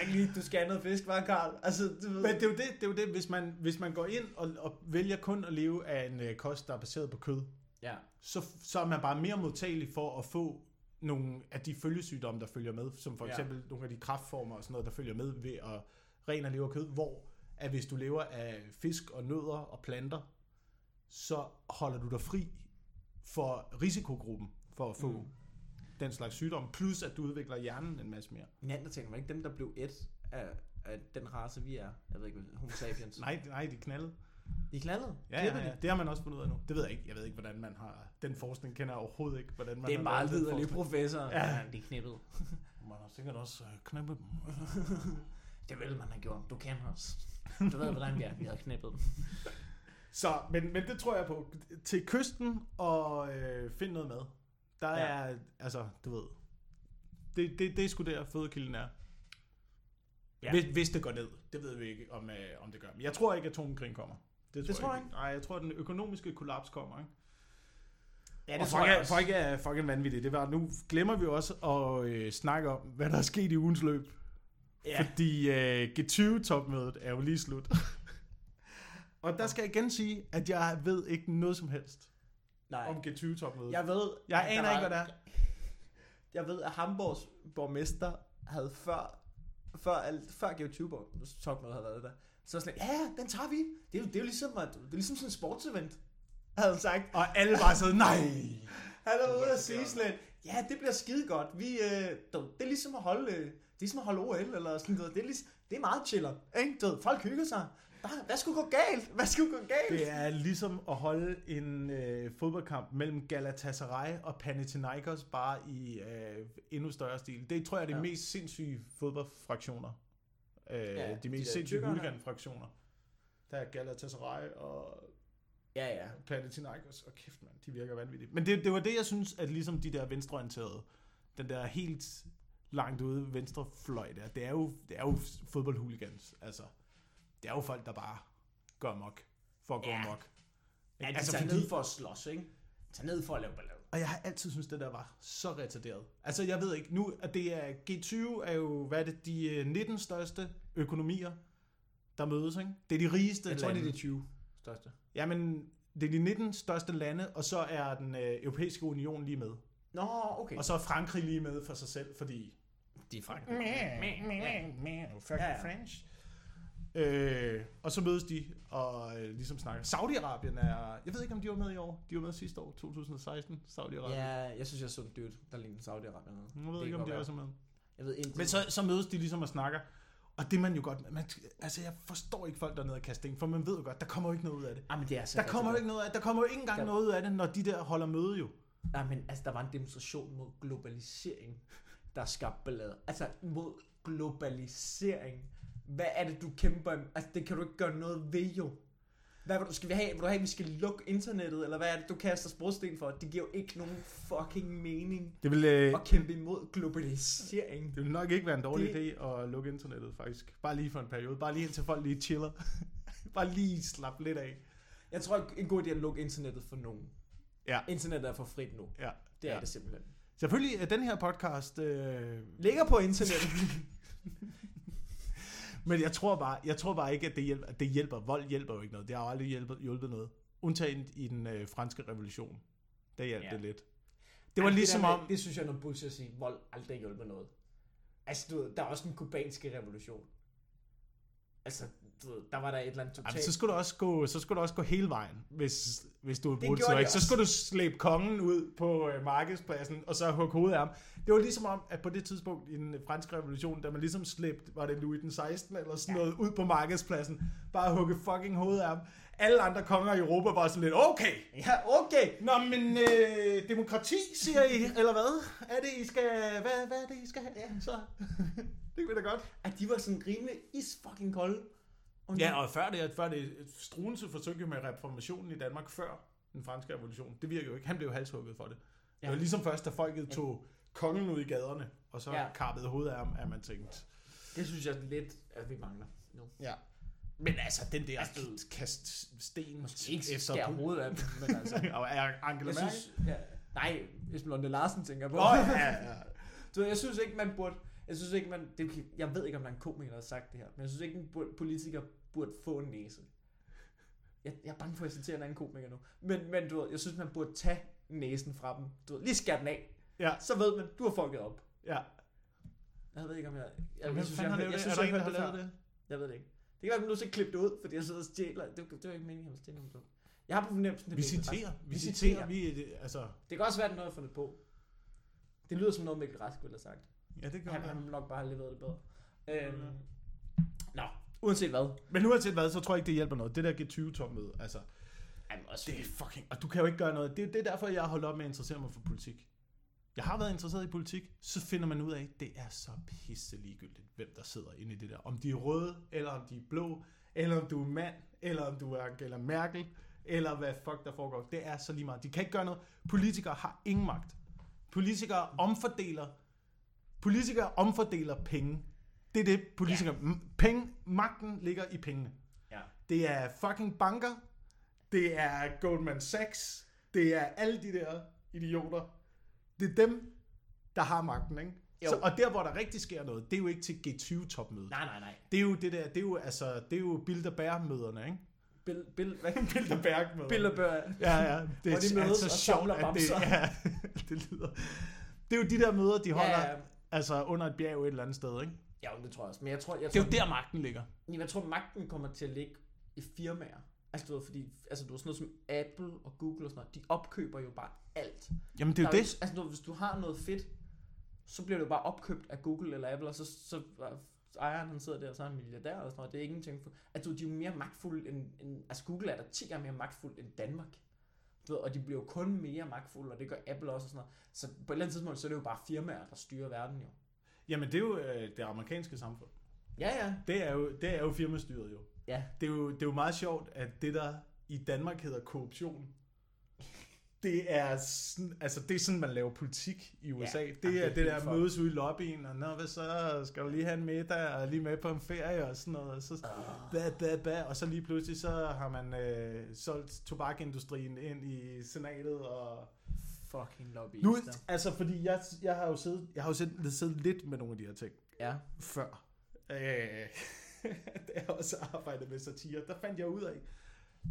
ikke lige, du skal have noget fisk, var Karl? Altså, du ved. Men det er jo det, det, er jo det hvis, man, hvis man går ind og, og vælger kun at leve af en øh, kost, der er baseret på kød, Ja. så, så er man bare mere modtagelig for at få nogle af de følgesygdomme, der følger med, som for Ja. eksempel nogle af de kraftformer og sådan noget, der følger med ved at ren at leve af kød, hvor at hvis du lever af fisk og nødder og planter, så holder du dig fri for risikogruppen for at få Mm. den slags sygdom, plus at du udvikler hjernen en masse mere. Neandertalerne var ikke dem, der blev et af, af den race, vi er. Jeg ved ikke, homo sapiens. Nej, nej, de knaldede. De knaldede? Ja, ja, ja, de? det har man også fundet ud af nu. Det ved jeg ikke. Jeg ved ikke, hvordan man har... Den forskning kender jeg overhovedet ikke, hvordan man Det er har meget liderlig professor. Ja. Ja. De knippede. Man har sikkert også øh, knippet dem. Det vil man have gjort. Du kender os. Du ved, hvordan vi er. Vi havde knippet dem. Så, men, men det tror jeg på. Til kysten og øh, find noget mad. Der Ja. er, altså, du ved... Det, det, det er sgu der, fødekilden er. Ja. Hvis, hvis det går ned. Det ved vi ikke, om, øh, om det gør. Men jeg tror ikke, at atomkrig kommer. Det tror, Det tror jeg ikke. Nej, jeg tror, at den økonomiske kollaps kommer. Ikke? Ja, og folk er, folk er fucking vanvittige. Det var, nu glemmer vi også at øh, snakke om, hvad der er sket i ugens løb. Ja. Fordi øh, G20-topmødet er jo lige slut. og der skal jeg igen sige, at jeg ved ikke noget som helst Nej. om G20-topmødet. Jeg ved... Jeg aner der ikke, var- hvad det er. Jeg ved, at Hamburgs borgmester havde før, før, alt, før G20 topmødet havde været der, så var sådan, ja, den tager vi. Det er, jo- det er jo ligesom, at, det er ligesom sådan en sportsevent, havde han sagt. Og alle bare sådan, nej. Han er ude at sige sådan ja, det bliver skide godt. Vi, øh, det er ligesom at holde, øh, det er ligesom at holde OL, eller sådan noget. Det er, ligesom, det er meget chiller, ikke? Du, ved, folk hygger sig. Der, hvad skulle gå galt? Hvad skulle gå galt? Det er ligesom at holde en øh, fodboldkamp mellem Galatasaray og Panathinaikos bare i øh, endnu større stil. Det tror jeg er de Ja. mest sindssyge fodboldfraktioner. Øh, Ja, de de mest der sindssyge huligan-fraktioner. Der er Galatasaray og Ja, ja. Panathinaikos. Og kæft, mand, de virker vanvittigt. Men det, det var det, jeg synes, at ligesom de der venstreorienterede, den der helt langt ude venstrefløj der, det er jo, det er jo fodboldhuligans. Altså, det er jo folk, der bare går amok for at gå Ja. amok. Ja, de Altså, tager fordi- ned for at slås, ikke? Tager ned for at lave ballade. og jeg har altid synes det der var så retarderet. Altså, jeg ved ikke, nu at det er, G20 er jo, hvad er det, de øh, 19 største økonomier, der mødes, ikke? Det er de rigeste Jeg tror, lande. det er de 20 største. Jamen, det er de 19 største lande, og så er den øh, europæiske union lige med. Nå, okay. Og så er Frankrig lige med for sig selv, fordi... de er faktisk. Fucking Ja, ja. French. Øh, og så mødes de og øh, ligesom snakker. Saudi-Arabien er... Jeg ved ikke, om de var med i år. De var med sidste år, 2016. Saudi-Arabien. Ja, jeg synes, jeg så en dude, der lignede Saudi-Arabien. Jeg ved Det ikke, om de også er med. Jeg ved indtil. Men så, så mødes de ligesom og snakker. Og det man jo godt... Man, altså, jeg forstår ikke folk, der er nede og kaster sten, for man ved jo godt, der kommer jo ikke noget ud af det. Ah, men det er så Der kommer jo ikke noget af Der kommer jo ikke engang Der- noget ud af det, når de der holder møde jo. Nej, men altså, der var en demonstration mod globalisering, der skabte ballade. Altså, mod globalisering. Hvad er det, du kæmper im- Altså, det kan du ikke gøre noget ved, jo. Hvad vil du, skal vi have? Vil du have, at vi skal lukke internettet? Eller hvad er det, du kaster sprogsten for? Det giver jo ikke nogen fucking mening Det vil, øh, at kæmpe imod globalisering. det vil nok ikke være en dårlig Det- idé at lukke internettet, faktisk. Bare lige for en periode. Bare lige indtil folk lige chiller. Bare lige slappe lidt af. Jeg tror, en god idé at lukke internettet for nogen. Ja. Internettet er for frit nu. Ja. Det er ja. det simpelthen. Selvfølgelig er den her podcast... Øh, Ligger på internettet. men jeg tror bare, jeg tror bare ikke, at det hjælper, at det hjælper. Vold hjælper jo ikke noget. Det har jo aldrig hjulpet, hjulpet noget. Undtagen i den øh, franske revolution. Der hjalp Ja. det lidt. Det var Ej, ligesom der med- om... Det synes jeg er noget bullshit at sige. Vold aldrig hjælper noget. Altså, du ved, der er også den kubanske revolution. Altså, du ved, der var der et eller andet totalt... men så skulle du også gå, så skulle du også gå hele vejen, hvis, hvis du er Det brudt gjorde så, ikke? Så skulle du slæbe kongen ud på øh, markedspladsen, og så hugge hovedet af ham. Det var ligesom om, at på det tidspunkt i den franske revolution, da man ligesom slæbte, var det Louis den 16. eller sådan Ja. noget, ud på markedspladsen, bare hugge fucking hovedet af ham. Alle andre konger i Europa var sådan lidt, okay, Ja, okay. Nå, men øh, demokrati, siger I, eller hvad? Er det, I skal... Hvad, hvad er det, I skal have? Ja, så... det kan vi da godt. At de var sådan rimelig is fucking kolde. Og Ja, og før det, før det Struense forsøgte jo med reformationen i Danmark før den franske revolution. Det virker jo ikke. Han blev halshugget for det. Ja. Det var ligesom først, da folket tog kongen ud i gaderne, og så ja. Kappede hovedet af ham, at man tænkte... Det synes jeg lidt, at vi mangler nu. Ja. Men altså, den der Altså, du- kast sten Måske ikke efter... skære hovedet af dem, men altså... og er Angela Jeg Merkel? synes, ja, nej, hvis Lunde Larsen tænker på. Åh, ja, ja. Du, ved, jeg synes ikke, man burde... Jeg synes ikke, man... Det, jeg ved ikke, om der er en komiker, der har sagt det her, men jeg synes ikke, en burde, politiker burde få en næse. Jeg, jeg er bange for, at jeg citerer en anden komiker nu. Men, men du ved, jeg synes, man burde tage næsen fra dem. Du ved, lige skære den af. Ja. Så ved man, du har fucket op. ja. Jeg ved ikke, om jeg... Jeg, jeg, synes, jeg, lavet jeg, det? synes, Er der jeg, en, der har jeg, lavet det? det? Jeg ved det ikke. Det kan være, at man nu skal klippe det ud, fordi jeg sidder og stjæler. Det, det, var ikke meningen, at stjæle noget. Jeg har på fornemmelsen, det Vi bliver citerer. Vi citerer. Vi, det- altså... Det kan også være, at noget er fundet på. Det lyder som noget, Mikkel Rask ville have sagt. Ja, det kan Han man. har nok bare leveret det bedre. Øhm, nå, uanset hvad. Men uanset hvad, så tror jeg ikke, det hjælper noget. Det der G20-topmøde, altså... Jamen, også Det er fucking... Og du kan jo ikke gøre noget. Det, det er derfor, jeg har holdt op med at interessere mig for politik. Jeg har været interesseret i politik, så finder man ud af, at det er så pisse ligegyldigt, hvem der sidder inde i det der. Om de er røde, eller om de er blå, eller om du er mand, eller om du er Angela Merkel, eller hvad fuck der foregår. Det er så lige meget. De kan ikke gøre noget. Politikere har ingen magt. Politikere omfordeler Politikere omfordeler penge. Det er det, politikere... Ja. Penge, magten ligger i pengene. Ja. Det er fucking banker. Det er Goldman Sachs. Det er alle de der idioter. Det er dem, der har magten, ikke? Jo. Så, og der, hvor der rigtig sker noget, det er jo ikke til G20-topmødet. Nej, nej, nej. Det er jo det der, det er jo, altså, det er jo Bilderberg-møderne, ikke? Bill, Bill, hvad? Bilderberg-møderne. Bilderberg. Ja, ja. Det Hvor de er, mødes altså og sjovt, at det, ja, det lyder... Det er jo de der møder, de holder Ja, ja. Altså under et bjerg et eller andet sted, ikke? Ja, det tror jeg også. Men jeg tror, jeg Det tror, er jo der, magten ligger. Jeg tror, magten kommer til at ligge i firmaer. Altså, du ved, fordi altså, du ved, sådan noget som Apple og Google og sådan noget, de opkøber jo bare alt. Jamen, det er jo Der det. Altså, du, ved, hvis du har noget fedt, så bliver det jo bare opkøbt af Google eller Apple, og så, så så ejeren han sidder der, og så er han milliardær og sådan noget. Det er ingenting for... Altså, de er jo mere magtfulde end, end... Altså, Google er der 10 gange mere magtfuld end Danmark. Du ved, og de bliver jo kun mere magtfulde, og det gør Apple også og sådan noget. Så på et eller andet tidspunkt, så er det jo bare firmaer, der styrer verden jo. Jamen, det er jo øh, det amerikanske samfund. Ja, ja. Det er jo, det er jo firmastyret jo. Ja. Det er jo, det er jo meget sjovt, at det der i Danmark hedder korruption, det er sådan, altså det er sådan, man laver politik i USA. Ja, det er det det der fucked. mødes ude i lobbyen, og nå, hvad så, skal du lige have en middag, og lige med på en ferie, og sådan noget, og så, Ah. ba, ba, ba, og så lige pludselig, så har man øh, solgt tobakindustrien ind i senatet, og Fucking lobby. Nu, altså, fordi jeg, jeg har jo siddet, jeg har jo siddet, siddet lidt med nogle af de her ting Ja. før. Øh, da jeg også arbejdede med satire, der fandt jeg ud af,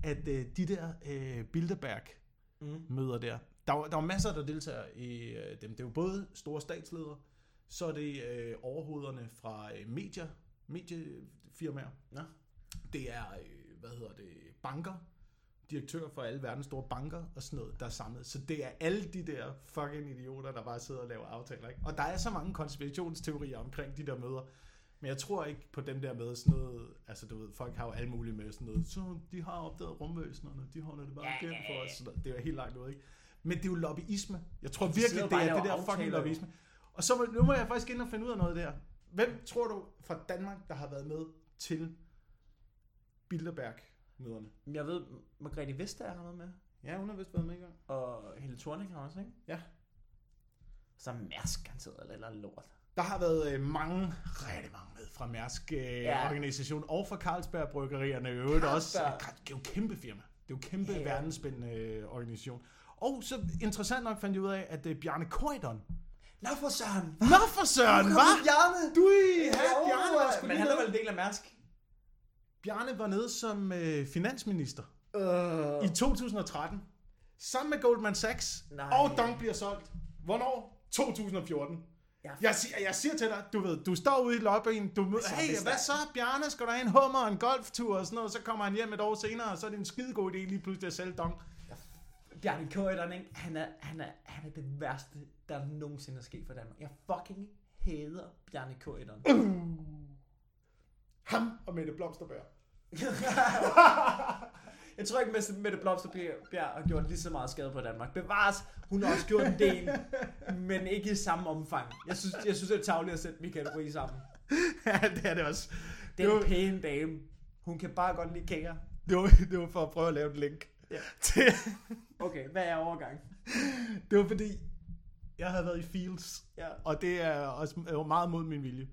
at øh, de der øh, Bilderberg-møder Mm. der, der var, der var masser, der deltager i øh, dem. Det er jo både store statsledere, så er det øh, overhovederne fra øh, medier, mediefirmaer. Nå. Det er, øh, hvad hedder det, banker, direktør for alle verdens store banker og sådan noget, der er samlet. Så det er alle de der fucking idioter, der bare sidder og laver aftaler. Ikke? Og der er så mange konspirationsteorier omkring de der møder. Men jeg tror ikke på dem der med sådan noget, altså du ved, folk har jo alle mulige med sådan noget, så de har opdaget rumvæsenerne, de holder det bare Ja, ja, for os. Sådan noget. Det er jo helt langt ud, ikke? Men det er jo lobbyisme. Jeg tror virkelig, sidder det er det der fucking lobbyisme. Og så nu må jeg faktisk ind og finde ud af noget der. Hvem tror du fra Danmark, der har været med til Bilderberg-møderne? Jeg ved, Margrethe Vestager har været med. Ja, hun har vist været med engang. Og Helle Thorning har også, ikke? Ja. Så er Mærsk garanteret eller, eller lort. Der har været øh, mange, rigtig mange med fra Mærsk øh, Ja. organisation og fra Carlsberg Bryggerierne i øvrigt også. Carlsberg. Det er jo et kæmpe firma. Det er jo kæmpe ja. verdensspændende øh, organisation. Og så interessant nok fandt jeg ud af, at øh, Bjarne Korydon. Nå for søren! Nå for søren, kommer Bjarne! Du i Ja, ja, Bjarne var sgu Men han er vel en del af Mærsk? Bjarne var nede som øh, finansminister Uh. i 2013. Sammen med Goldman Sachs. Nej. Og Dong bliver solgt. Hvornår? 2014. Ja. Jeg, siger, jeg siger til dig, du ved, du står ude i lobbyen, du møder, hey, hvad så, Bjarne, skal der have en hummer og en golftur og sådan noget, så kommer han hjem et år senere, og så er det en skidegod idé lige pludselig at sælge Dong. Bjarne Køjderen, ikke? Han er, han, er, han er det værste, der nogensinde er sket for Danmark. Jeg fucking hader Bjarne Køjderen. Ham og Mette Blomsterberg. Jeg tror ikke, at Mette Blomsterbjerg har gjort lige så meget skade på Danmark. Bevares, hun har også gjort en del, men ikke i samme omfang. Jeg synes, jeg synes det er tageligt at sætte Michael Rie sammen. ja, det er det også. Det er en pæn dame. Hun kan bare godt lide kære. det, var, det var for at prøve at lave et link. Ja. Til, Okay, hvad er overgang? det var fordi, jeg havde været i Fields, Ja. og det er også meget mod min vilje.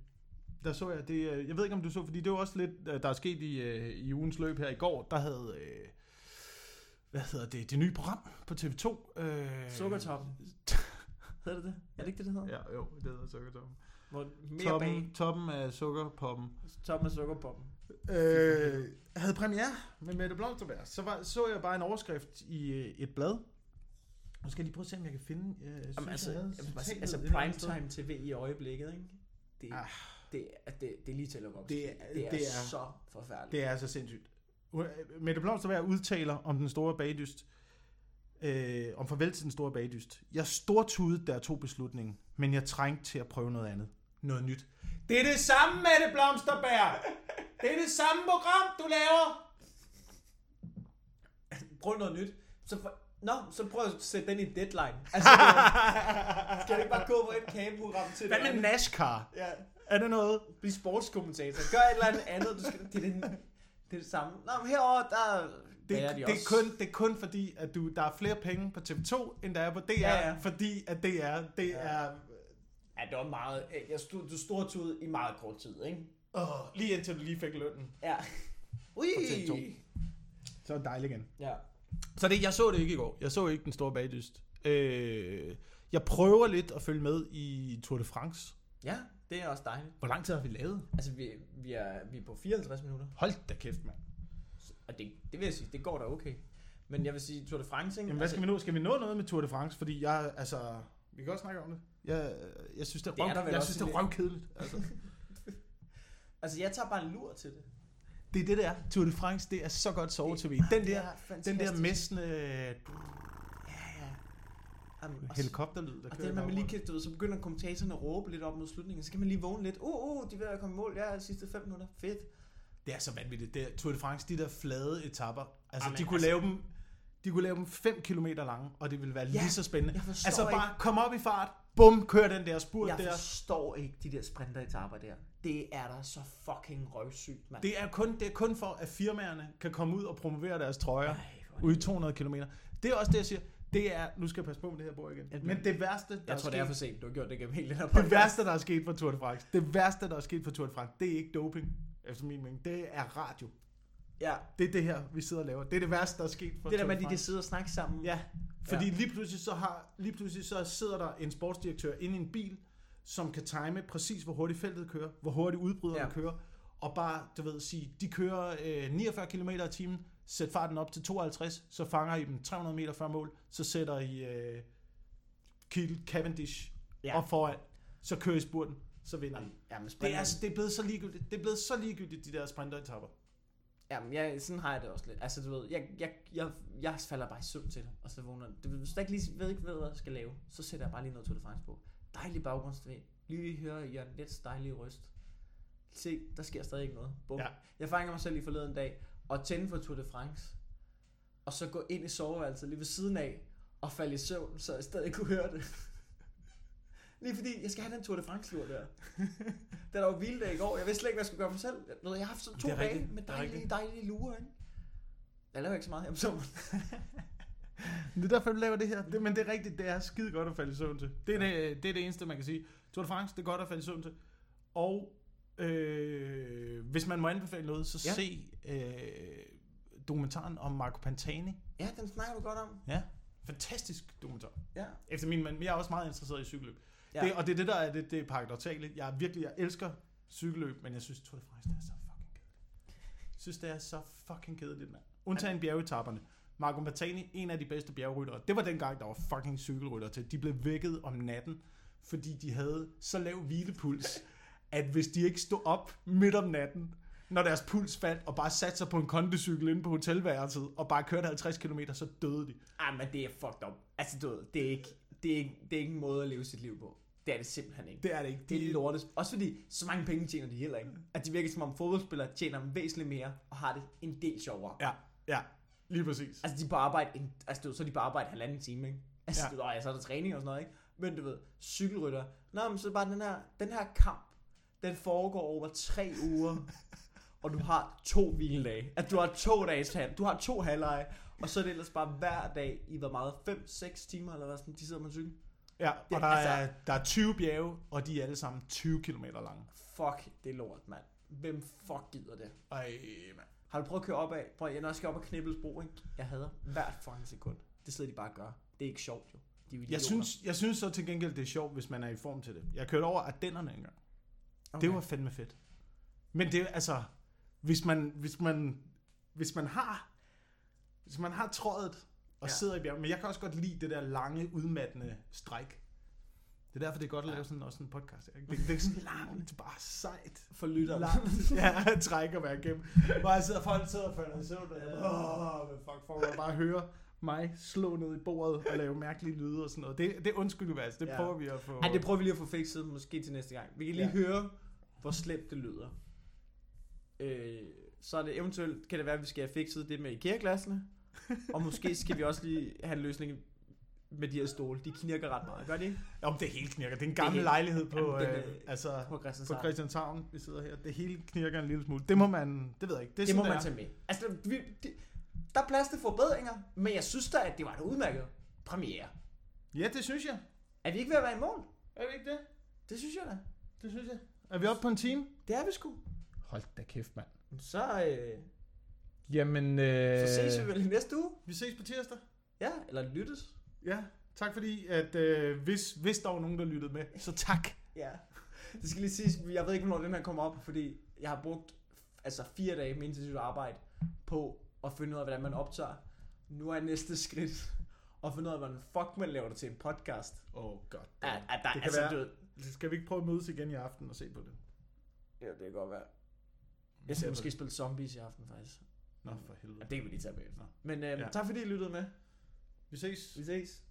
Der så jeg det, øh, jeg ved ikke om du så, fordi det var også lidt, øh, der er sket i, øh, i ugens løb her i går, der havde, hvad hedder det, det nye program på TV2. Øh, Sukkertoppen. Hedder det det? Er det ikke det, det hedder? Ja, jo, det hedder Sukkertoppen. Hvor mere bag. Toppen, toppen af Sukkerpoppen. Toppen af sukkerpoppen. Øh, havde premiere med Mette Blomsterberg. Så var, så jeg bare en overskrift i øh, et blad. Nu skal jeg lige prøve at se, om jeg kan finde... Øh, synes, Jamen, altså, jeg altså andet sted. primetime TV i øjeblikket, ikke? Det, Ah. det, det, det, det er lige til at lukke op. Det er- det er, det er- så forfærdeligt. Det er så sindssygt. Mette Blomsterberg udtaler om den store bagdyst. Øh, om farvel til den store bagdyst. Jeg stortudede, da jeg tog beslutningen, men jeg trængte til at prøve noget andet. Noget nyt. Det er det samme, Mette Blomsterberg! Det er det samme program, du laver! Prøv noget nyt. Så for, Nå, så prøv at sætte den i deadline. Altså, skal det ikke bare gå på et kameprogram til Hvad det med andet? NASCAR? Ja, Er det noget? bliv sportskommentator. Gør et eller andet andet. Du skal, det, er det, det er det samme. Nå, men herovre, der Det, de det, er også. kun, det er kun fordi, at du, der er flere penge på TV2, end der er på DR, Ja, ja. fordi at det er, det Ja. er Ja, det var meget... Jeg stod, du stortudede i meget kort tid, ikke? åh, lige indtil du lige fik lønnen. Ja. Ui. På TV2. Så er det dejligt igen. Ja. Så det, jeg så det ikke i går. Jeg så ikke den store bagdyst. Øh, jeg prøver lidt at følge med i Tour de France. Ja, det er også dejligt. Hvor lang tid har vi lavet? Altså, vi, vi, er, vi er på 54 minutter. Hold da kæft, mand. Og det, det vil jeg sige, det går da okay. Men jeg vil sige, Tour de France, ikke? Jamen, hvad skal vi nå? Skal vi nå noget med Tour de France? Fordi jeg, altså... Vi kan godt snakke om det. Jeg, jeg synes, det er, Det er røv, der vel jeg synes, det er røvkedeligt. Altså. Altså, jeg tager bare en lur til det. det er det, der. Tour de France, det er så godt sove-tv. Den Det der, er den der messende. Jamen, helikopterlyd, der og kører det, man lige kan, du ved, så begynder kommentatorerne at råbe lidt op mod slutningen. Så kan man lige vågne lidt. Uh, uh, de er ved at komme i mål. Ja, de sidste 5 minutter. Fedt. Det er så vanvittigt. Det er Tour de France, de der flade etapper. Altså, Jamen, de kunne altså- lave dem... De kunne lave dem 5 km lange, og det ville være Ja, lige så spændende. jeg Altså ikke- bare kom op i fart, bum, kør den der spurt Jeg der. forstår ikke de der sprinteretapper der. Det er da så fucking røvsygt, mand. Det er, kun, det er kun for, at firmaerne kan komme ud og promovere deres trøjer Ej, ude i 200 km. Det er også det, jeg siger. Det er, nu skal jeg passe på med det her bord igen. Ja, Men det værste, der Jeg tror, det er for sket, sent. Du har gjort det gennem hele den her det værste, der er sket for Tour de France, det værste, der er sket for Tour de France, det er ikke doping, efter min mening. Det er radio. Ja, Det er det her, vi sidder og laver. Det er det værste, der er sket for det der med, de at de kan sidde og snakke sammen. Ja, Fordi lige pludselig så har lige pludselig så sidder der en sportsdirektør inde i en bil, som kan time præcis hvor hurtigt feltet kører, hvor hurtigt udbryderne Ja. ja. kører, og bare, du ved, sige, de kører øh, 49 km i timen, sæt farten op til 52, så fanger I dem 300 meter før mål, så sætter I øh, Kiel Cavendish Ja. op foran, så kører I spurten, så vinder I. Jamen, Det er, altså, det er blevet så ligegyldigt. Det er blevet så ligegyldigt, de der sprinteretapper. Jamen, jeg, sådan har jeg det også lidt. Altså, du ved, jeg, jeg, jeg, jeg falder bare i søvn til det, og så vågner ved, Hvis du ikke lige ved, ikke ved, hvad jeg skal lave, så sætter jeg bare lige noget Tour de France på. Dejlig baggrunds-tv. Lige høre Jørgen Lets dejlige røst. Se, der sker stadig ikke noget. Bum. Ja. Jeg fanger mig selv i forleden dag, og tænde for Tour de France, og så gå ind i soveværelset lige ved siden af, og falde i søvn, så jeg stadig kunne høre det. Lige fordi, jeg skal have den Tour de France-lur der. Den var jo hviledag i går. Jeg vidste slet ikke, hvad jeg skulle gøre for mig selv. Jeg, har haft sådan to Det dage rigtigt. med Det dejlige, dejlige lurer, ikke? Jeg laver ikke så meget hjemme så. Det er derfor, vi laver det her. Det, men det er rigtigt, det er skide godt at falde i søvn til. Det er, det, det er det eneste, man kan sige. Tour de France, det er godt at falde i søvn til. Og øh, hvis man må anbefale noget, så Ja. se øh, dokumentaren om Marco Pantani. Ja, den snakker du godt om. Ja. Fantastisk dokumentar. Ja. Efter min mand, jeg er også meget interesseret i cykelløb. Ja. Det, og det er det, der er det, det er paradoxale. Jeg virkelig, jeg elsker cykelløb, men jeg synes Tour de France, det er så fucking kedeligt. Jeg synes, det er så fucking kedeligt, mand. Undtagen bjergetapperne. Marco Pantani, en af de bedste bjergryttere. Det var dengang, der var fucking cykelrytter til. De blev vækket om natten, fordi de havde så lav hvilepuls, at hvis de ikke stod op midt om natten, når deres puls faldt, og bare satte sig på en kondicykel inde på hotelværelset, og bare kørte 50 km, så døde de. Ah, men det er fucked up. Altså, du ved, det er ikke, det er ikke, det er ikke en måde at leve sit liv på. Det er det simpelthen ikke. Det er det ikke. Det er lortes. Også fordi, så mange penge tjener de heller ikke. At de virker som om fodboldspillere tjener væsentligt mere, og har det en del sjovere. Ja, ja, lige præcis. Altså, de på arbejde, en, altså, du ved, så er de på arbejde halvanden time, ikke? Altså, ja. Du ved, "Ej, så er der træning og sådan noget, ikke? Men du ved, cykelrytter. Nå, men så bare den her, den her kamp, den foregår over tre uger, og du har to hviledage. At du har to dages halv, du har to halvleje, og så er det ellers bare hver dag i hvor meget? 5-6 timer, eller hvad sådan, de sidder på en cykel? Ja, og Det- der, altså- er, der er 20 bjerge, og de er alle sammen 20 km lange. Fuck, det er lort, mand. Hvem fuck gider det? Ej, mand. Har du prøvet at køre op af? Prøv, jeg når jeg skal op ad Knibbelsbro, ikke? Jeg hader hvert fucking sekund. Det sidder de bare og gør. Det er ikke sjovt, jo. De er Jeg synes, jeg synes så til gengæld, det er sjovt, hvis man er i form til det. Jeg kørte over Ardennerne engang. Okay. Det var fandme fedt. Men det altså, hvis man, hvis man, hvis man har, hvis man har trådet og Ja. ja. sidder i bjerget, men jeg kan også godt lide det der lange, udmattende stræk. Det er derfor, det er godt at Ja. lave sådan, også en podcast. ikke? Det, det er sådan langt, bare sejt. For lytter. langt ja, træk at være igennem. Hvor jeg sidder, folk sidder og falder i søvn, åh, fuck, for at bare høre mig slå ned i bordet og lave mærkelige lyde og sådan noget. Det, det undskylder vi altså, det Ja. prøver vi at få. Ej, det prøver vi lige at få fikset, måske til næste gang. Vi kan lige ja. Ja. høre, hvor slemt det lyder. Øh, så er det eventuelt, kan det være, at vi skal have fikset det med IKEA-glassene. og måske skal vi også lige have en løsning med de her stole. De knirker ret meget, gør de ikke? Om det hele knirker. Det er en gammel helt- lejlighed på, Jamen, den øh, altså, På på Christianshavn. Christianshavn, vi sidder her. Det hele knirker en lille smule. Det må man, det ved jeg ikke. Det, er Det må man er. tage med. Altså, vi, det, der er plads til forbedringer, men jeg synes da, at det var en udmærket premiere. Ja, det synes jeg. Er vi ikke ved at være i mål? Er vi ikke det? Det synes jeg da. Det synes jeg. Er vi oppe på en time? Det er vi sgu. Hold da kæft, mand. Så, øh, Jamen, øh, så ses vi vel i næste uge. Vi ses på tirsdag. Ja, eller lyttes. Ja, tak fordi, at øh, hvis, hvis der var nogen, der lyttede med, så tak. Ja. Det skal lige siges, jeg ved ikke, hvornår den her kommer op, fordi jeg har brugt altså fire dage med intensivt arbejde på at finde ud af, hvordan man optager. Nu er næste skridt at finde ud af, hvordan fuck man laver det til en podcast. Åh, oh, godt. At, at der, kan altså, være- du ved, Skal vi ikke prøve at mødes igen i aften og se på det? ja, det kan godt være. Jeg skal måske spille zombies i aften, faktisk. Nå, for helvede. Ja, det kan vi lige tage med. Nå. Men øh, Ja. tak fordi I lyttede med. Vi ses. Vi ses.